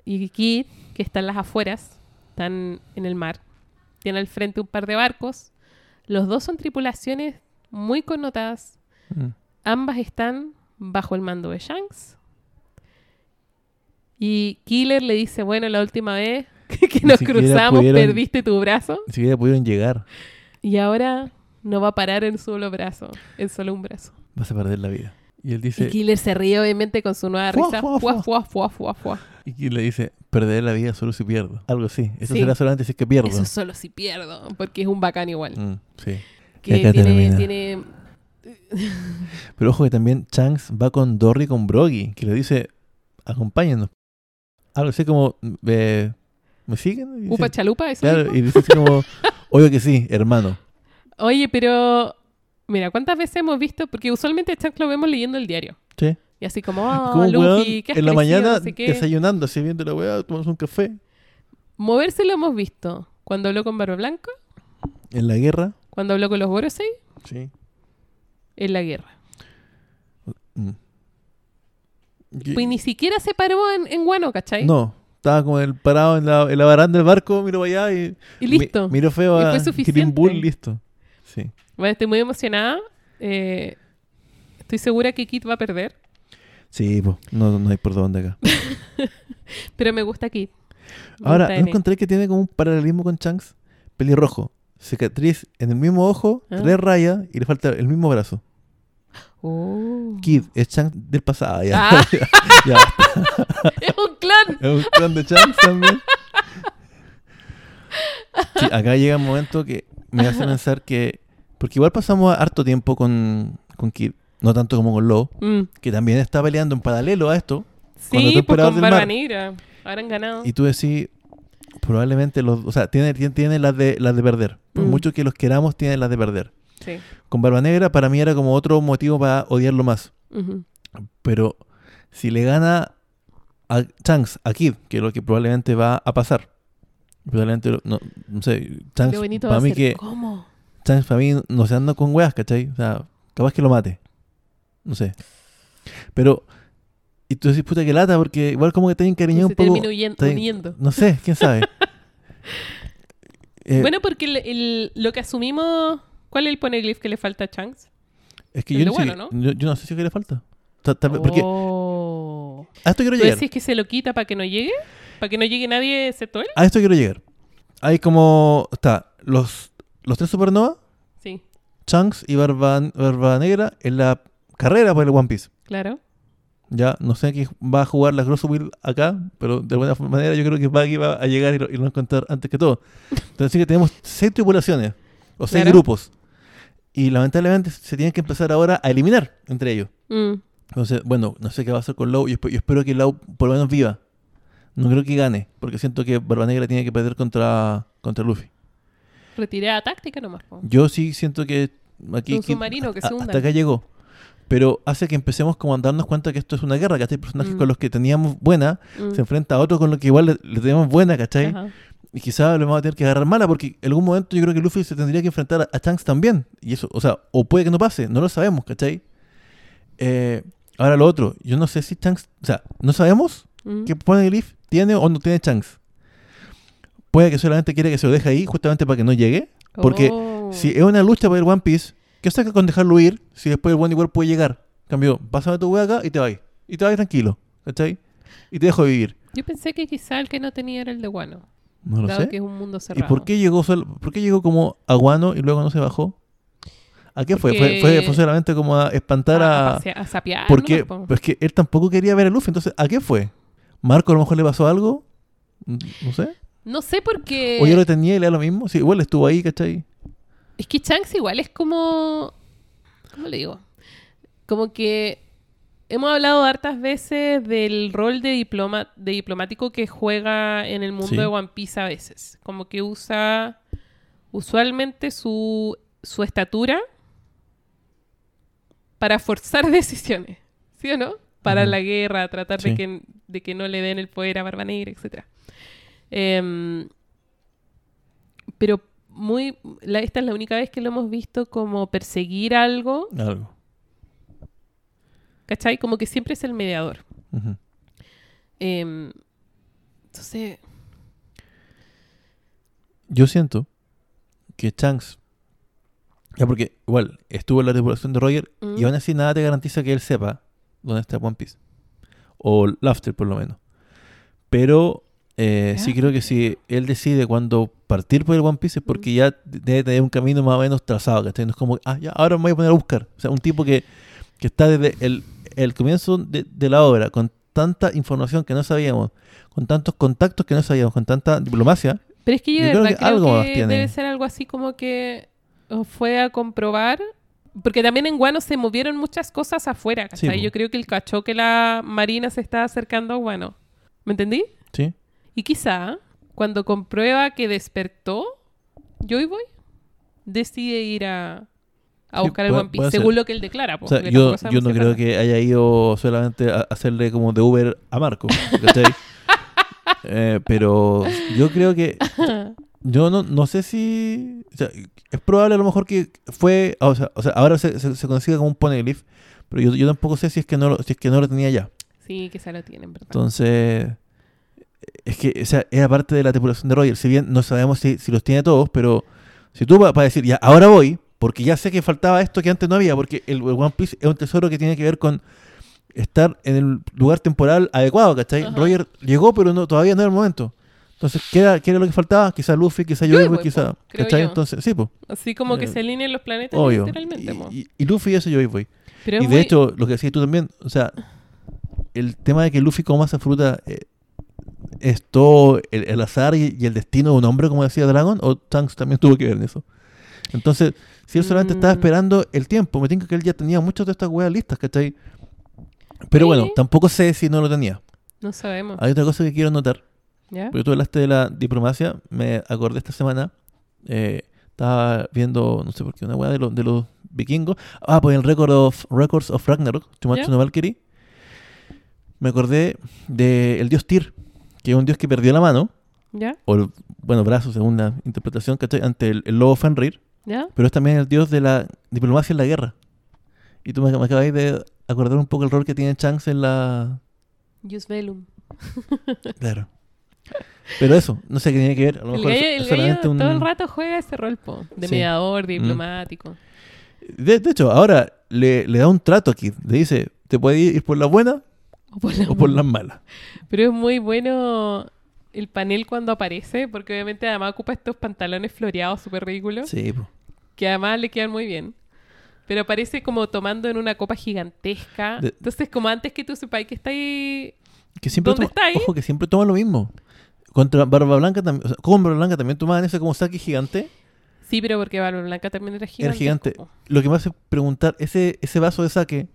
Y Kid, que está en las afueras, están en el mar, tiene al frente un par de barcos. Los dos son tripulaciones muy connotadas. Mm. Ambas están bajo el mando de Shanks. Y Killer le dice, bueno, la última vez que nos cruzamos pudieron- perdiste tu brazo. Ni siquiera pudieron llegar. Y ahora no va a parar en solo brazo, en solo un brazo. Vas a perder la vida. Y él Y dice, Killer se ríe obviamente con su nueva risa. fuá, Fuá, fuá. y Kid le dice, perderé la vida solo si pierdo. Algo así. Eso Sí. será solamente si es que pierdo. Eso solo si pierdo, porque es un bacán igual. Mm, sí. Que tiene. Pero ojo que también Chanks va con Dory y con Broggy, que le dice, acompáñenos. Algo así como, eh, ¿me siguen? Y dice, Upa chalupa, eso claro, y dice así como, obvio que sí, hermano. Oye, pero... Mira, ¿cuántas veces hemos visto? Porque usualmente Chuck lo vemos leyendo el diario. Sí. Y así como, ah, como Luffy, ¿qué has en la crecido? mañana No sé qué. desayunando, así viendo la weá, tomamos un café. Moverse lo hemos visto. Cuando habló con Barba Blanca, En la guerra. cuando habló con los Borosei, Sí. en la guerra. Mm. ¿Qué- Pues ni siquiera se paró en, en Guano, ¿cachai? No, estaba como el parado en la, en la baranda del barco, miro para allá y. Y listo. mi- miro feo Y a fue suficiente. Bull, listo. Sí. Bueno, estoy muy emocionada. Eh, estoy segura que Kit va a perder. Sí, pues, no, no hay por dónde acá. Pero me gusta Kit. Me Ahora, gusta ¿no N. encontré que tiene como un paralelismo con Shanks? Pelirrojo, cicatriz en el mismo ojo, Ah. tres rayas y le falta el mismo brazo. Oh. Kid, es Shanks del pasado, ya. Ah. ya. ¡Es un clan! Es un clan de Shanks también. Sí, acá llega un momento que me hace pensar que. Porque igual pasamos harto tiempo con, con Kid, no tanto como con Lobo, Mm. que también está peleando en paralelo a esto. Sí, pues con Barba. Negra. Han ganado. Y tú decís, probablemente los. O sea, tiene, tiene, tiene las, de, las de perder. Por Mm. mucho que los queramos, tienen las de perder. Sí. Con Barba Negra, para mí era como otro motivo para odiarlo más. Pero si le gana a Shanks, a Kid, que es lo que probablemente va a pasar. Probablemente, no, no sé, va para mí que ¿Cómo? Shanks para mí no se anda con weas, ¿cachai? O sea, capaz que lo mate. No sé. Pero, y tú decís, puta que lata, porque igual como que te encariñado un poco. termina huyen- te- uniendo. No sé, quién sabe. Eh, Bueno, porque el- el- lo que asumimos... ¿Cuál es el poneglyph que le falta a Chunks? es que yo, no sé, yo, yo no sé si es que le falta. Ta- Porque Oh. a esto quiero ¿Tú llegar. decís que se lo quita para que no llegue? ¿Para que no llegue nadie excepto él? A esto quiero llegar. Hay como. Está los, los tres supernova, Sí, Chunks y Barba, Barba Negra en la carrera por el One Piece. claro. Ya, no sé quién va a jugar la Cross Wheel acá, pero de alguna manera yo creo que Baggy va a llegar y lo, y lo va a encontrar antes que todo. Entonces, sí que tenemos seis tripulaciones o seis Claro. grupos. Y lamentablemente se tienen que empezar ahora a eliminar entre ellos. Mm. Entonces, bueno, no sé qué va a hacer con Low. Yo, yo espero que Low por lo menos viva. No creo que gane, porque siento que Barba Negra tiene que perder contra, contra Luffy. Retirada táctica nomás. po. Yo sí siento que aquí Un que- submarino que a- se hunda. hasta acá llegó. Pero hace que empecemos como a darnos cuenta que esto es una guerra, ¿cachai? Personajes Mm. con los que teníamos buena Mm. se enfrenta a otro con los que igual le, le tenemos buena, ¿cachai? Ajá. Y quizás le vamos a tener que agarrar mala porque en algún momento yo creo que Luffy se tendría que enfrentar a, a Shanks también. Y eso, o sea, o puede que no pase, no lo sabemos, ¿cachai? Eh, ahora lo otro, yo no sé si Shanks, o sea, no sabemos Mm. qué Poneglyph tiene o no tiene Shanks. Puede que solamente quiere que se lo deje ahí justamente para que no llegue. Porque Oh. Si es una lucha por el One Piece, ¿qué saca con dejarlo ir si después el One igual puede llegar? Cambio, pásame tu wea acá y te vas. Y te vas tranquilo, ¿cachai? Y te dejo vivir. Yo pensé que quizá el que no tenía era el de Guano. No lo dado sé. que es un mundo ¿Y cerrado. por qué llegó sol- por qué llegó como a Guano y luego no se bajó? ¿A qué fue? Porque- fue? Fue, fue solamente como a espantar a, a... sapear, porque po. pues que él tampoco quería ver a Luffy, entonces ¿a qué fue? ¿Marco a lo mejor le pasó algo? Mm, No sé. No sé por qué... ¿O yo lo tenía y le da lo mismo? Sí, igual estuvo ahí, ¿cachai? Es que Shanks igual es como... ¿Cómo le digo? Como que hemos hablado hartas veces del rol de, diploma, de diplomático que juega en el mundo Sí. de One Piece a veces. Como que usa usualmente su, su estatura para forzar decisiones. ¿Sí o no? Para la guerra, tratar Sí. de, que, de que no le den el poder a Barba Negra, etc. Em, pero muy la, esta es la única vez que lo hemos visto como perseguir algo, Algo. ¿cachai? Como que siempre es el mediador. Em, entonces, Yo siento que Shanks, ya porque igual estuvo en la tripulación de Roger Mm. y aún así nada te garantiza que él sepa dónde está One Piece. O Lafter por lo menos. Pero eh, sí creo que si él decide cuando partir por el One Piece es porque ya debe tener un camino más o menos trazado, ¿cachai? No es como, ah, ya, ahora me voy a poner a buscar. O sea, un tipo que, que está desde el, el comienzo de, de la obra con tanta información que no sabíamos, con tantos contactos que no sabíamos, con tanta diplomacia. pero es que yo, creo verdad que creo algo más que tiene. debe ser algo así como que fue a comprobar. Porque también en Guano se movieron muchas cosas afuera, Sí, ¿cachai? po. Yo creo que él cachó que la marina se estaba acercando a Guano. ¿Me entendí? ¿Sí? Y quizá, cuando comprueba que despertó, yo y voy, decide ir a, a Sí, buscar el One Piece, ser. según lo que él declara. po, O sea, porque yo, yo no creo que haya ido solamente a hacerle como de Uber a Marco. Eh, pero yo creo que. Yo no, no sé si. o sea, es probable a lo mejor que fue. O sea, o sea, ahora se, se, se consigue como un poneglyph. Pero yo, yo tampoco sé si es que no lo, si es que no lo tenía ya. Sí, quizá lo tienen, ¿verdad? Entonces. Es que, o sea, es aparte de la tripulación de Roger. Si bien no sabemos si, si los tiene todos, pero si tú vas para decir, ya, ahora voy, porque ya sé que faltaba esto que antes no había, porque el, el One Piece es un tesoro que tiene que ver con estar en el lugar temporal adecuado, ¿cachai? Ajá. Roger llegó, pero no, todavía no era el momento. Entonces, ¿qué era, qué era lo que faltaba? Quizá Luffy, quizá Boy, Boy, quizá. creo ¿Cachai? yo. Entonces, sí, pues, Así como que Eh, se alinean los planetas obvio. literalmente. mo. Y, y- y Luffy y ese Joy Boy. Pero es Y de muy- hecho, lo que decías tú también, o sea, el tema de que Luffy coma esa fruta eh, es todo el, el azar y, y el destino de un hombre, como decía Dragon, o Tanks también tuvo que ver en eso. Entonces, si él solamente estaba Mm. esperando el tiempo, me tinca que él ya tenía muchas de estas weas listas, ¿cachai? Pero bueno, Sí. tampoco sé si no lo tenía. No sabemos. Hay otra cosa que quiero notar, ¿Ya? porque tú hablaste de la diplomacia, me acordé esta semana, eh, estaba viendo, no sé por qué, una wea de, los de los vikingos. Ah, pues el Record of, Records of Ragnarok, Chumatsu ¿Ya? no Valkyrie. Me acordé del dios Tyr, que es un dios que perdió la mano, ¿Ya? o el- bueno, brazo según la interpretación, ¿cachai? Ante el, el lobo Fenrir, ¿Ya? pero es también el dios de la diplomacia en la guerra. Y tú me, me acabáis de acordar un poco el rol que tiene Shanks en la... Jus Velum. Claro. Pero eso, no sé qué tiene que ver. A lo El mejor gallo, es el gallo un... todo el rato juega ese rol, po, de Sí. Mm. mediador, diplomático. De, de hecho, ahora le, le da un trato aquí. Le dice, te puedes ir por la buena O por la o por las malas. Pero es muy bueno el panel cuando aparece, porque obviamente además ocupa estos pantalones floreados súper ridículos, Sí, po. que además le quedan muy bien. Pero aparece como tomando en una copa gigantesca. De- Entonces, como antes que tú sepáis que está ahí... Que siempre ¿Dónde toma- está ahí? Ojo, que siempre toma lo mismo. Contra Barba Blanca también. O sea, con Barba Blanca también tomaban ese como saque gigante. Sí, pero porque Barba Blanca también era gigante. Era gigante. Lo que me hace preguntar, ese, ese vaso de saque,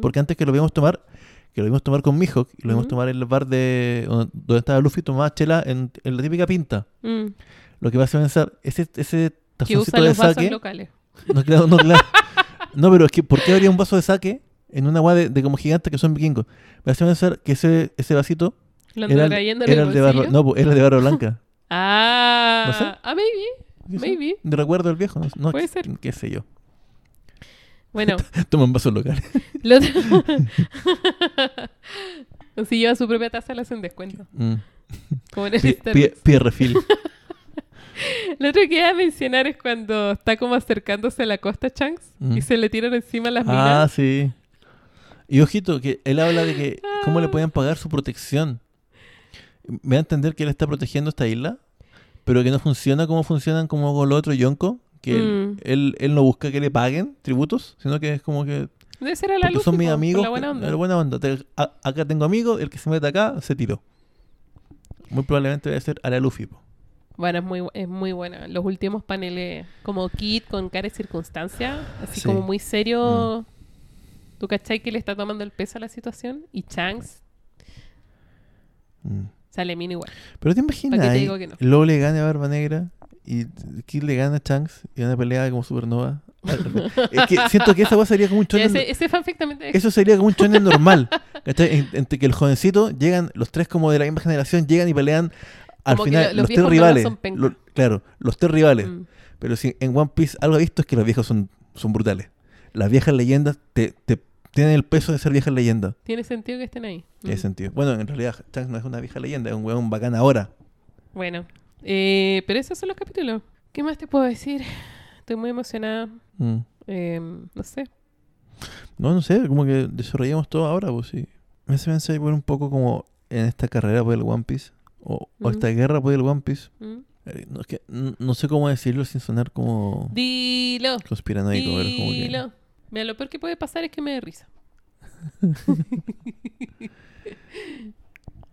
porque antes que lo vimos tomar, que lo vimos tomar con Mihawk, y lo vimos tomar en el bar de donde estaba Luffy, tomaba chela en, en la típica pinta. Lo que me hace pensar, ese, ese tazoncito de saque. locales. No, claro, no, claro. No, pero es que, ¿por qué habría un vaso de saque en una agua de, de como gigante que son vikingos? Me hace pensar que ese, ese vasito Lo era, el- era el el de bolsillo. no, po, era el de barba blanca. Ah, No sé. ah, maybe. Maybe. De recuerdo del viejo, no, no, Puede ser. qué sé yo. Bueno, Toman vasos locales. lo si lleva su propia taza, le hacen descuento. Mm. Como en el Pide, Starbucks. pide- pide refill. Lo otro que iba a mencionar es cuando está como acercándose a la costa Shanks Mm. y se le tiran encima las Ah, minas. sí. Y ojito, que él habla de que cómo le Ah. pueden pagar su protección. Me da a entender que él está protegiendo esta isla, pero que no funciona como funcionan como con los otros Yonko, que él, Mm. él, él no busca que le paguen tributos, sino que es como que Debe ser a la luz. son mis amigos, la buena onda. la buena onda. Te- a- acá tengo amigos, el que se mete acá se tiró. Muy probablemente debe ser a la Luffy. po. Bueno, es muy, es muy buena. Los últimos paneles, como Kid con cara de circunstancia, así Sí. Mm. como muy serio. ¿Tú cachai que le está tomando el peso a la situación? Y Shanks Mm. sale mino igual. Pero te ¿Pa' qué imaginas te digo que no? Lobo le gane a Barba Negra y Kid le gana a Shanks y una pelea como supernova. es que siento que esa cosa sería como un shonen. ese, Eso sería como un shonen normal. Entre que el jovencito llegan, los tres como de la misma generación, llegan y pelean al Como final. lo- los los tres rivales. Lo- claro, los tres rivales. Mm. Pero si en One Piece algo he visto es que los viejos son, son brutales. Las viejas leyendas te, te tienen el peso de ser viejas leyendas. Tiene sentido que estén ahí. Tiene Mm. sentido. Bueno, en realidad Shanks no es una vieja leyenda, es un weón bacán ahora. Bueno, eh, pero esos son los capítulos. ¿Qué más te puedo decir? Estoy muy emocionada. Mm. Eh, no sé. No, no sé, como que desarrollamos todo ahora, pues sí. Me hace pensar igual un poco como en esta carrera por el One Piece. O, esta guerra por el One Piece. Mm. Eh, No, es que, n- no sé cómo decirlo sin sonar como Dilo. conspiranoico, es como que... Dilo. Mira, lo peor que puede pasar es que me dé risa.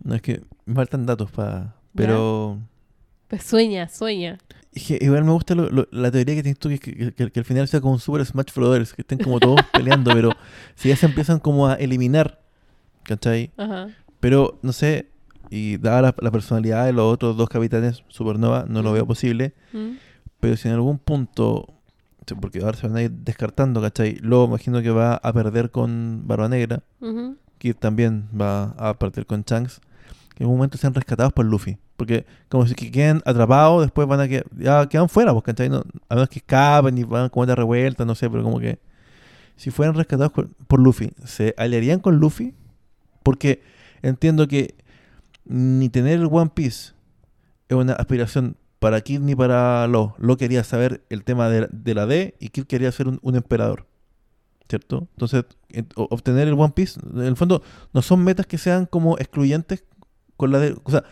No, es que me faltan datos para... Pero... Pues sueña, sueña. que igual me gusta lo- lo- la teoría que tienes tú, que, que, que- que al final sea como un Super Smash Brothers, que estén como todos peleando, pero si ya se empiezan como a eliminar, ¿cachai? Ajá. Pero, no sé, y dada la, la personalidad de los otros dos capitanes Supernova, no lo Mm. veo posible, Mm. pero si en algún punto, porque ahora se van a ir descartando, ¿cachai? Luego imagino que va a perder con Barba Negra, que también va a perder con Shanks. que en algún momento sean rescatados por Luffy. Porque como si que queden atrapados, después van a que ya quedan fuera, porque no, a menos que escapen y van como de revuelta, no sé, pero como que si fueran rescatados por, Luffy, ¿se aliarían con Luffy? Porque entiendo que ni tener el One Piece es una aspiración para Kid ni para Lo. Lo quería saber el tema de, de la D y Kid quería ser un, un emperador. ¿Cierto? Entonces, obtener el One Piece, en el fondo, no son metas que sean como excluyentes con la de. O sea,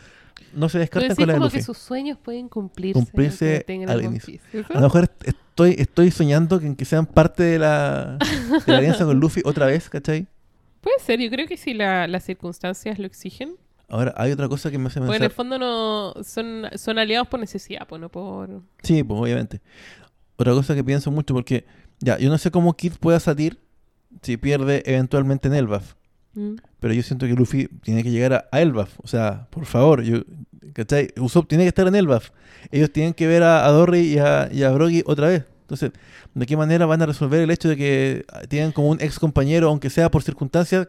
no se decís con la de como Luffy. que sus sueños pueden cumplirse. Cumplirse al. A lo mejor est- estoy, estoy soñando que, en que sean parte de la, de la alianza con Luffy otra vez, ¿cachai? Puede ser, yo creo que si la- las circunstancias lo exigen. Ahora, hay otra cosa que me hace Porque en el pensar. fondo no son, son aliados por necesidad, pues no por... Sí, pues obviamente. Otra cosa que pienso mucho porque, ya, yo no sé cómo Kid pueda salir si pierde eventualmente en Elbaf. Mm. Pero yo siento que Luffy tiene que llegar a, a Elbaf. O sea, por favor, yo, ¿cachai? Usopp tiene que estar en Elbaf. Ellos tienen que ver a, a Dory y a, y a Brogy otra vez. Entonces, ¿de qué manera van a resolver el hecho de que tienen como un ex compañero, aunque sea por circunstancias,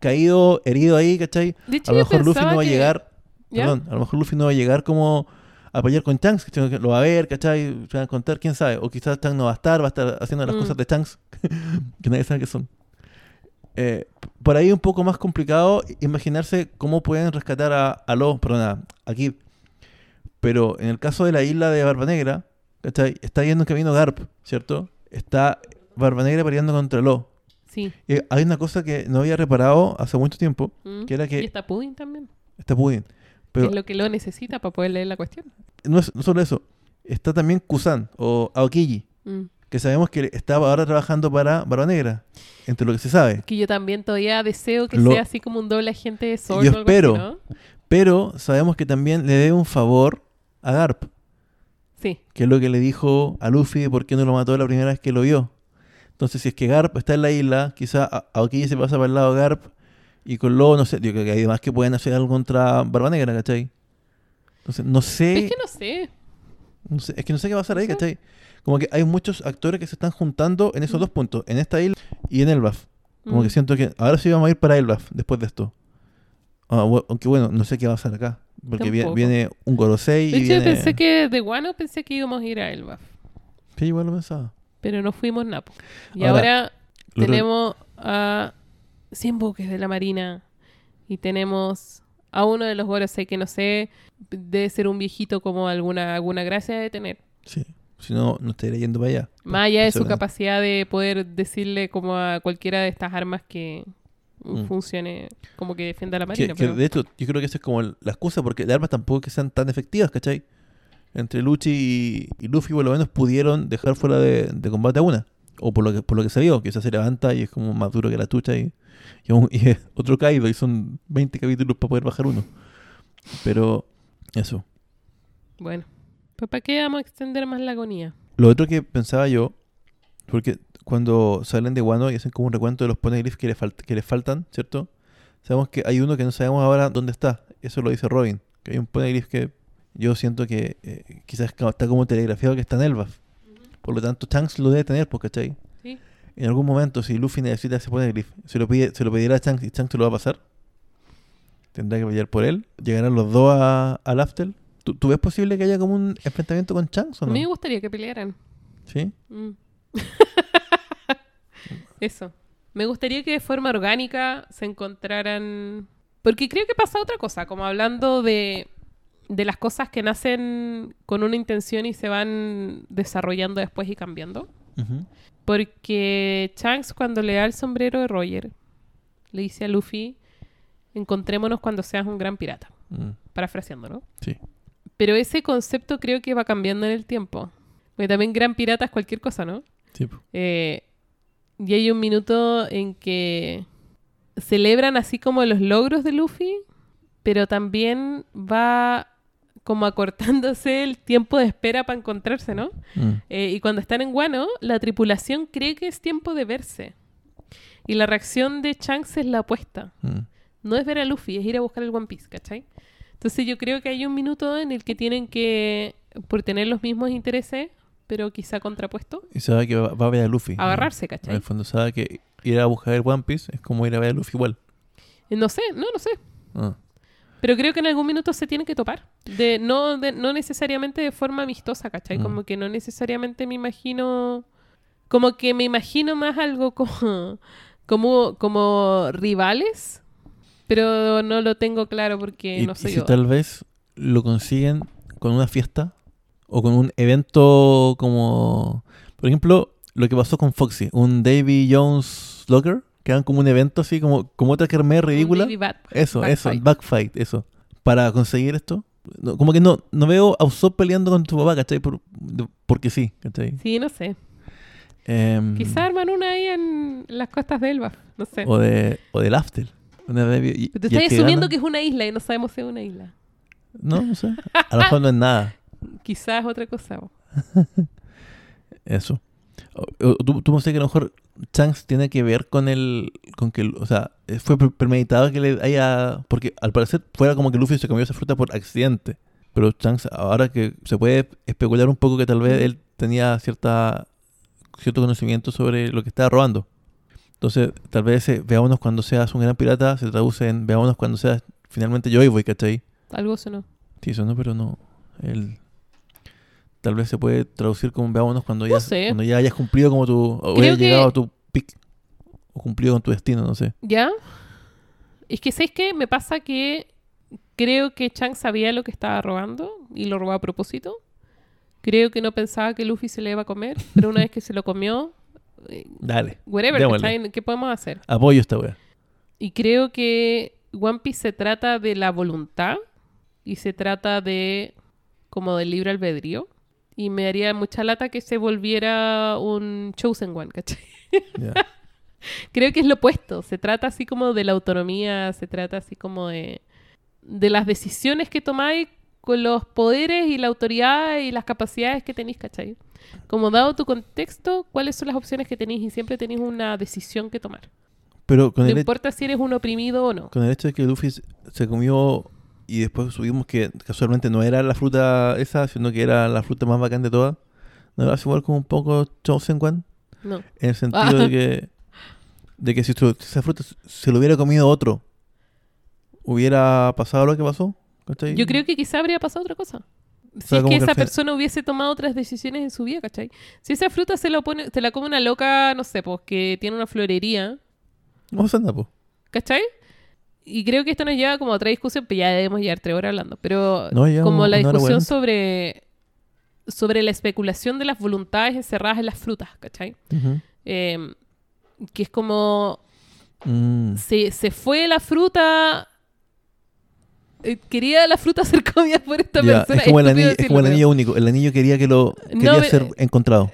caído, herido ahí, ¿cachai? De hecho, A lo mejor Luffy no va a que- llegar, ¿Ya? perdón, a lo mejor Luffy no va a llegar como a pelear con ¿cachai? lo va a ver, ¿cachai? Se van a contar, quién sabe. O quizás Shanks no va a estar, va a estar haciendo las Mm. cosas de Shanks, que nadie sabe qué son. Eh, por ahí un poco más complicado imaginarse cómo pueden rescatar a, a Lo, perdón, a, a Kid. Pero en el caso de la isla de Barba Negra, ¿cachai? Está yendo en camino Garp, ¿cierto? Está Barba Negra peleando contra Lo. Sí. Y hay una cosa que no había reparado hace mucho tiempo, Mm. que era Y que está Pudding también. está Pudding. Pero es lo que lo necesita para poder leer la cuestión. no es no solo eso, está también Kusan o Aokiji, Mm. Que sabemos que estaba ahora trabajando para Barba Negra, entre lo que se sabe. Que yo también todavía deseo que Lo- sea así como un doble agente de Sword Yo así, espero. ¿no? Pero sabemos que también le debe un favor a Garp, Sí. que es lo que le dijo a Luffy de por qué no lo mató la primera vez que lo vio. Entonces, si es que Garp está en la isla, quizá Aokiji se pasa para el lado de Garp y con Lo, no sé, yo creo que hay demás que pueden hacer algo contra Barba Negra, ¿cachai? Entonces, no sé, Es que no sé. no sé- es que no sé qué va a pasar ahí. ¿cachai? Como que hay muchos actores que se están juntando en esos Mm. dos puntos, en esta isla y en Elbaf. Como Mm. que siento que ahora sí vamos a ir para Elbaf después de esto. Ah, aunque bueno, no sé qué va a pasar acá. Porque viene, un Gorosei De hecho, viene... pensé que de Guano pensé que íbamos a ir a Elbaf. Sí, igual lo pensaba. Pero no fuimos Napo. Y Ahora, tenemos a 100 buques de la Marina. Y tenemos a uno de los Gorosei que no sé, debe ser un viejito como alguna, alguna gracia de tener. Sí, si no, no estaría yendo para allá. Más allá de su capacidad de poder decirle como a cualquiera de estas armas que Mm. funcione como que defienda a la Marina. que pero- de hecho, yo creo que esa es como la excusa, porque las armas tampoco es que sean tan efectivas, ¿cachai? Entre Luchi y, y Luffy, por lo menos, pudieron dejar fuera de, de combate a una. O por lo que por lo que se vio, que esa se levanta y es como más duro que la chucha y, y, un- y es otro Kaido y son 20 capítulos para poder bajar uno. Pero eso. Bueno, pues ¿para qué vamos a extender más la agonía? Lo otro que pensaba yo, porque cuando salen de Wano y hacen como un recuento de los poneglyphs que, le falt- que les faltan, ¿cierto? Sabemos que hay uno que no sabemos ahora dónde está. Eso lo dice Robin. Que hay un poneglyph que yo siento que eh, quizás está como telegrafiado que está en Elbaf. Por lo tanto, Shanks lo debe tener, pues, ¿cachai? Sí. En algún momento, si Luffy necesita ese poneglyph, se lo, pide, se lo pedirá a Shanks y Shanks se lo va a pasar. Tendrá que pelear por él. Llegarán los dos a, al Aftel. ¿Tú, tú ves posible que haya como un enfrentamiento con Shanks o A no? mí me gustaría que pelearan. ¿Sí? Mm. Eso. Me gustaría que de forma orgánica se encontraran... Porque creo que pasa otra cosa, como hablando de, de las cosas que nacen con una intención y se van desarrollando después y cambiando. Porque Shanks cuando le da el sombrero de Roger, le dice a Luffy, encontrémonos cuando seas un gran pirata. Mm, Parafraseando, ¿no? sí. Pero ese concepto creo que va cambiando en el tiempo. Porque también gran pirata es cualquier cosa, ¿no? Sí. Eh, y hay un minuto en que celebran así como los logros de Luffy, pero también va como acortándose el tiempo de espera para encontrarse, ¿no? Mm, Eh, y cuando están en Guano, la tripulación cree que es tiempo de verse. Y la reacción de Shanks es la opuesta. mm. No es ver a Luffy, es ir a buscar el One Piece, ¿cachai? Entonces yo creo que hay un minuto en el que tienen que, por tener los mismos intereses, pero quizá contrapuesto, Y sabe que va, va a ver a Luffy. agarrarse, En ¿cachai? el fondo sabe que ir a buscar el One Piece es como ir a ver a Luffy igual. Eh, No sé, no, no sé. Ah. Pero creo que en algún minuto se tiene que topar. De, no, de, no necesariamente de forma amistosa, ¿cachai? Mm. Como que no necesariamente me imagino. Como que me imagino más algo como. Como, como rivales. Pero no lo tengo claro porque y, no y soy si yo. tal vez lo consiguen con una fiesta o con un evento como, por ejemplo, lo que pasó con Foxy, un Davy Jones Locker, que hagan como un evento así como, como otra Un ridícula. Bat- Eso, eso, Backfight. backfight, eso. Para conseguir esto. No, como que no, no veo a Usopp peleando con tu papá, ¿cachai? Por, porque sí, ¿cachai? Sí, no sé. Em, Quizá arman una ahí en las costas de Elba. No sé. O, de, o del After. Una y- Te estás asumiendo que es una isla y no sabemos si es una isla. No, no sé. A lo mejor no es nada. Quizás otra cosa. Eso. O- o- tú, tú que a lo mejor Chance tiene que ver con el. con que. O sea, eh, fue pre- premeditado que le haya. Porque al parecer fuera como que Luffy se comió esa fruta por accidente. Pero Chance, ahora que se puede especular un poco que tal vez él tenía cierta cierto conocimiento sobre lo que estaba robando. Entonces, tal vez ese veámonos cuando seas un gran pirata se traduce en veámonos cuando seas finalmente Joy Boy, ¿cachai? Algo sonó. Sí, eso no, pero no. El, tal vez se puede traducir como veámonos cuando ya, sé. cuando ya hayas cumplido como tu. O Creo hayas que- llegado a tu pic. O cumplido con tu destino, no sé. ¿Ya? Es que, ¿sabes qué? Me pasa que creo que Chang sabía lo que estaba robando y lo robó a propósito. Creo que no pensaba que Luffy se le iba a comer, pero una vez que se lo comió, eh, Dale. whatever. ¿qué podemos hacer? Apoyo esta wea. Y creo que One Piece se trata de la voluntad y se trata de como del libre albedrío. Y me daría mucha lata que se volviera un Chosen One, ¿cachai? Creo que es lo opuesto. Se trata así como de la autonomía, se trata así como de, de las decisiones que tomáis con los poderes y la autoridad y las capacidades que tenéis, ¿cachai? Como dado tu contexto, ¿cuáles son las opciones que tenéis? Y siempre tenéis una decisión que tomar. Pero con No el, importa si eres un oprimido o no. con el hecho de que Luffy se- comió y después subimos que casualmente no era la fruta esa, sino que era la fruta más bacán de todas, ¿no hace igual como un poco Chosen One? No. En el sentido Ah. de que de que si esa fruta se lo hubiera comido otro, hubiera pasado lo que pasó. ¿Cachai? Yo creo que quizá habría pasado otra cosa. Si es que que esa persona hubiese tomado otras decisiones en su vida, ¿cachai? Si esa fruta se, lo pone, se la come una loca, no sé, pues que tiene una florería, No pasa nada, po. ¿cachai? Y creo que esto nos lleva como a otra discusión, pero ya debemos llevar tres horas hablando. Pero No, como la discusión sobre, sobre la especulación de las voluntades encerradas en las frutas, ¿cachai? Eh, que es como Mm. se, se fue la fruta. Eh, quería la fruta ser comida por esta Ya, persona. es como el anillo, es decirlo, como el pero- anillo único. El anillo quería que lo quería No, ser eh, encontrado.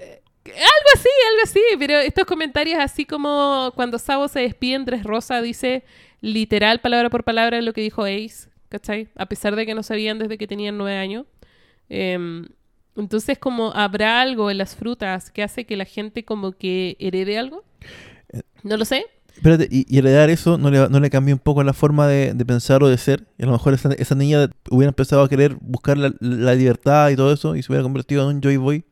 Algo así, algo así. Pero estos comentarios, así como cuando Sabo se despide en Rosa, dice literal, palabra por palabra, lo que dijo Ace, ¿cachai? A pesar de que no sabían desde que tenían nueve años. Em, entonces, como habrá algo en las frutas que hace que la gente como que herede algo. Eh, No lo sé. Espérate, y, y heredar eso no le, no le cambia un poco la forma de, de pensar o de ser. Y a lo mejor esa, esa niña hubiera empezado a querer buscar la, la libertad y todo eso y se hubiera convertido en un Joy Boy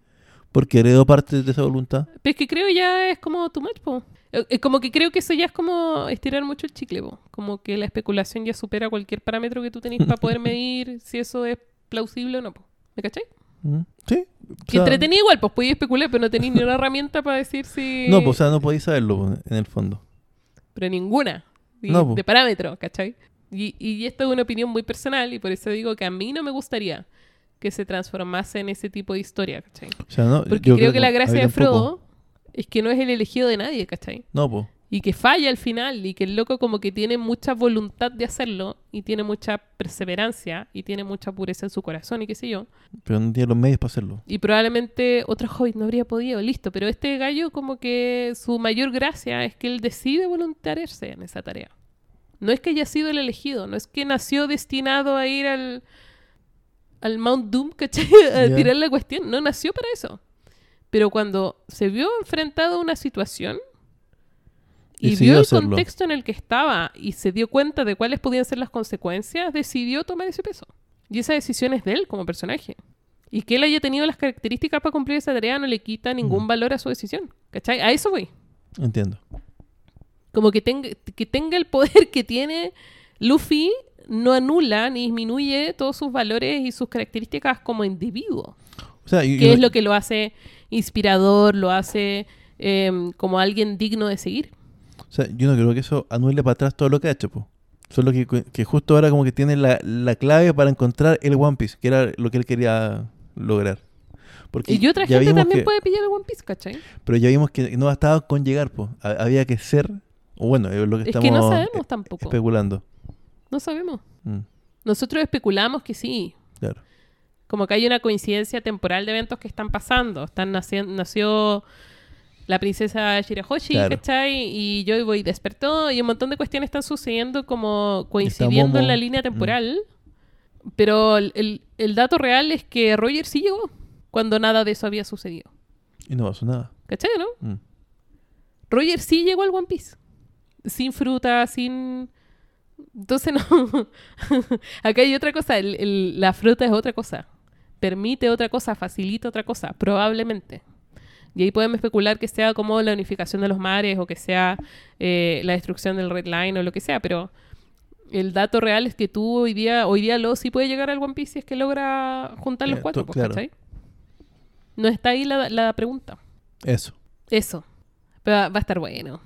porque heredó parte de esa voluntad. Pero es que creo ya es como too much, po. Eh, Como que creo que eso ya es como estirar mucho el chicle, po. Como que la especulación ya supera cualquier parámetro que tú tenés para poder medir si eso es plausible o no, po. ¿Me cachai? Mm, Sí. o Que sea, entretenía igual, pues podías especular, pero no tenéis ni una herramienta para decir si... No, pues, o sea, no podéis saberlo en el fondo. Pero ninguna. Y No, po. de parámetro, ¿cachai? Y, y esto es una opinión muy personal y por eso digo que a mí no me gustaría que se transformase en ese tipo de historia, ¿cachai? O sea, no, Porque yo creo que la gracia de. Frodo es que no es el elegido de nadie, ¿cachai? No, pues. Y que falla al final y que el loco como que tiene mucha voluntad de hacerlo y tiene mucha perseverancia y tiene mucha pureza en su corazón y qué sé yo. Pero no tiene los medios para hacerlo. Y probablemente otro hobbit no habría podido, listo, pero este gallo como que su mayor gracia es que él decide voluntariarse en esa tarea. No es que haya sido el elegido, no es que nació destinado a ir al, al Mount Doom, ¿cachai? A tirar la cuestión, no nació para eso. Pero cuando se vio enfrentado a una situación y vio el hacerlo. contexto en el que estaba y se dio cuenta de cuáles podían ser las consecuencias, decidió tomar ese peso. Y esa decisión es de él como personaje. Y que él haya tenido las características para cumplir esa tarea no le quita ningún Mm. valor a su decisión. ¿Cachai? A eso voy. Entiendo. Como que tenga, que tenga el poder que tiene Luffy no anula ni disminuye todos sus valores y sus características como individuo. O sea, y- Que y- es lo que lo hace inspirador, lo hace em, como alguien digno de seguir. O sea, yo no creo que eso anule para atrás todo lo que ha hecho, po. Solo que, que justo ahora como que tiene la, la clave para encontrar el One Piece, que era lo que él quería lograr. Porque Y otra gente también que- puede pillar el One Piece, ¿cachai? Pero ya vimos que no bastaba con llegar, pues. Había que ser, o bueno, es lo que Es estamos que no sabemos tampoco. especulando. No sabemos. Mm, Nosotros especulamos que sí. claro. Como que hay una coincidencia temporal de eventos que están pasando. Están naciendo, nació la princesa Shirahoshi, Claro. ¿cachai? Y Joy Boy despertó y un montón de cuestiones están sucediendo como coincidiendo en la línea temporal. Pero el, el- el dato real es que Roger sí llegó cuando nada de eso había sucedido. Y no pasó nada. ¿Cachai, no? Mm. Roger sí llegó al One Piece. Sin fruta, sin... Entonces no... Acá hay otra cosa. el- el- la fruta es otra cosa. Permite otra cosa, facilita otra cosa, probablemente. Y ahí podemos especular que sea como la unificación de los mares o que sea eh, la destrucción del Red Line o lo que sea, pero el dato real es que tú hoy día, hoy día lo sí puede llegar al One Piece si es que logra juntar los Eh, cuatro, pues, claro. ¿cachai? No está ahí la, la pregunta. Eso. Eso. Pero va va a estar bueno.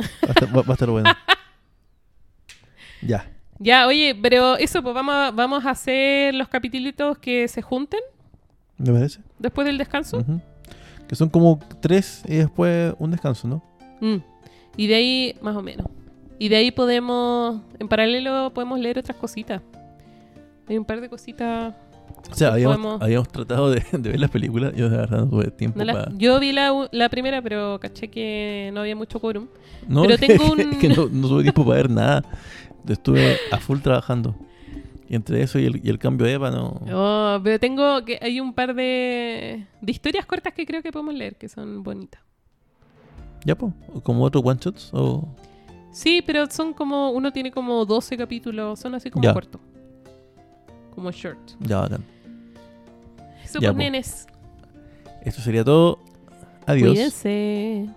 Va a estar, va- va a estar bueno. ya. Ya, oye, pero eso, pues vamos a, vamos a hacer los capítulos que se junten ¿Me parece? después del descanso. Que son como tres y después un descanso, ¿no? Mm. Y de ahí, más o menos. Y de ahí podemos, en paralelo, podemos leer otras cositas. Hay un par de cositas. O sea, habíamos, Podemos- habíamos tratado de, de ver las películas. Yo de verdad no tuve tiempo No para... yo vi la, la primera, pero caché que no había mucho quórum. No, pero que- tengo un- que no, no tuve tiempo para ver nada. Estuve a full trabajando. Y entre eso y el, y el cambio de EVA no... Oh, pero tengo que hay un par de, de historias cortas que creo que podemos leer, que son bonitas. ¿Ya? ¿O ¿Como otros one shots? O... Sí, pero son como, uno tiene como 12 capítulos, son así como cortos. Como short. Ya, bacán. Eso Ya, pues, nenes. Esto sería todo. Adiós. Cuídense.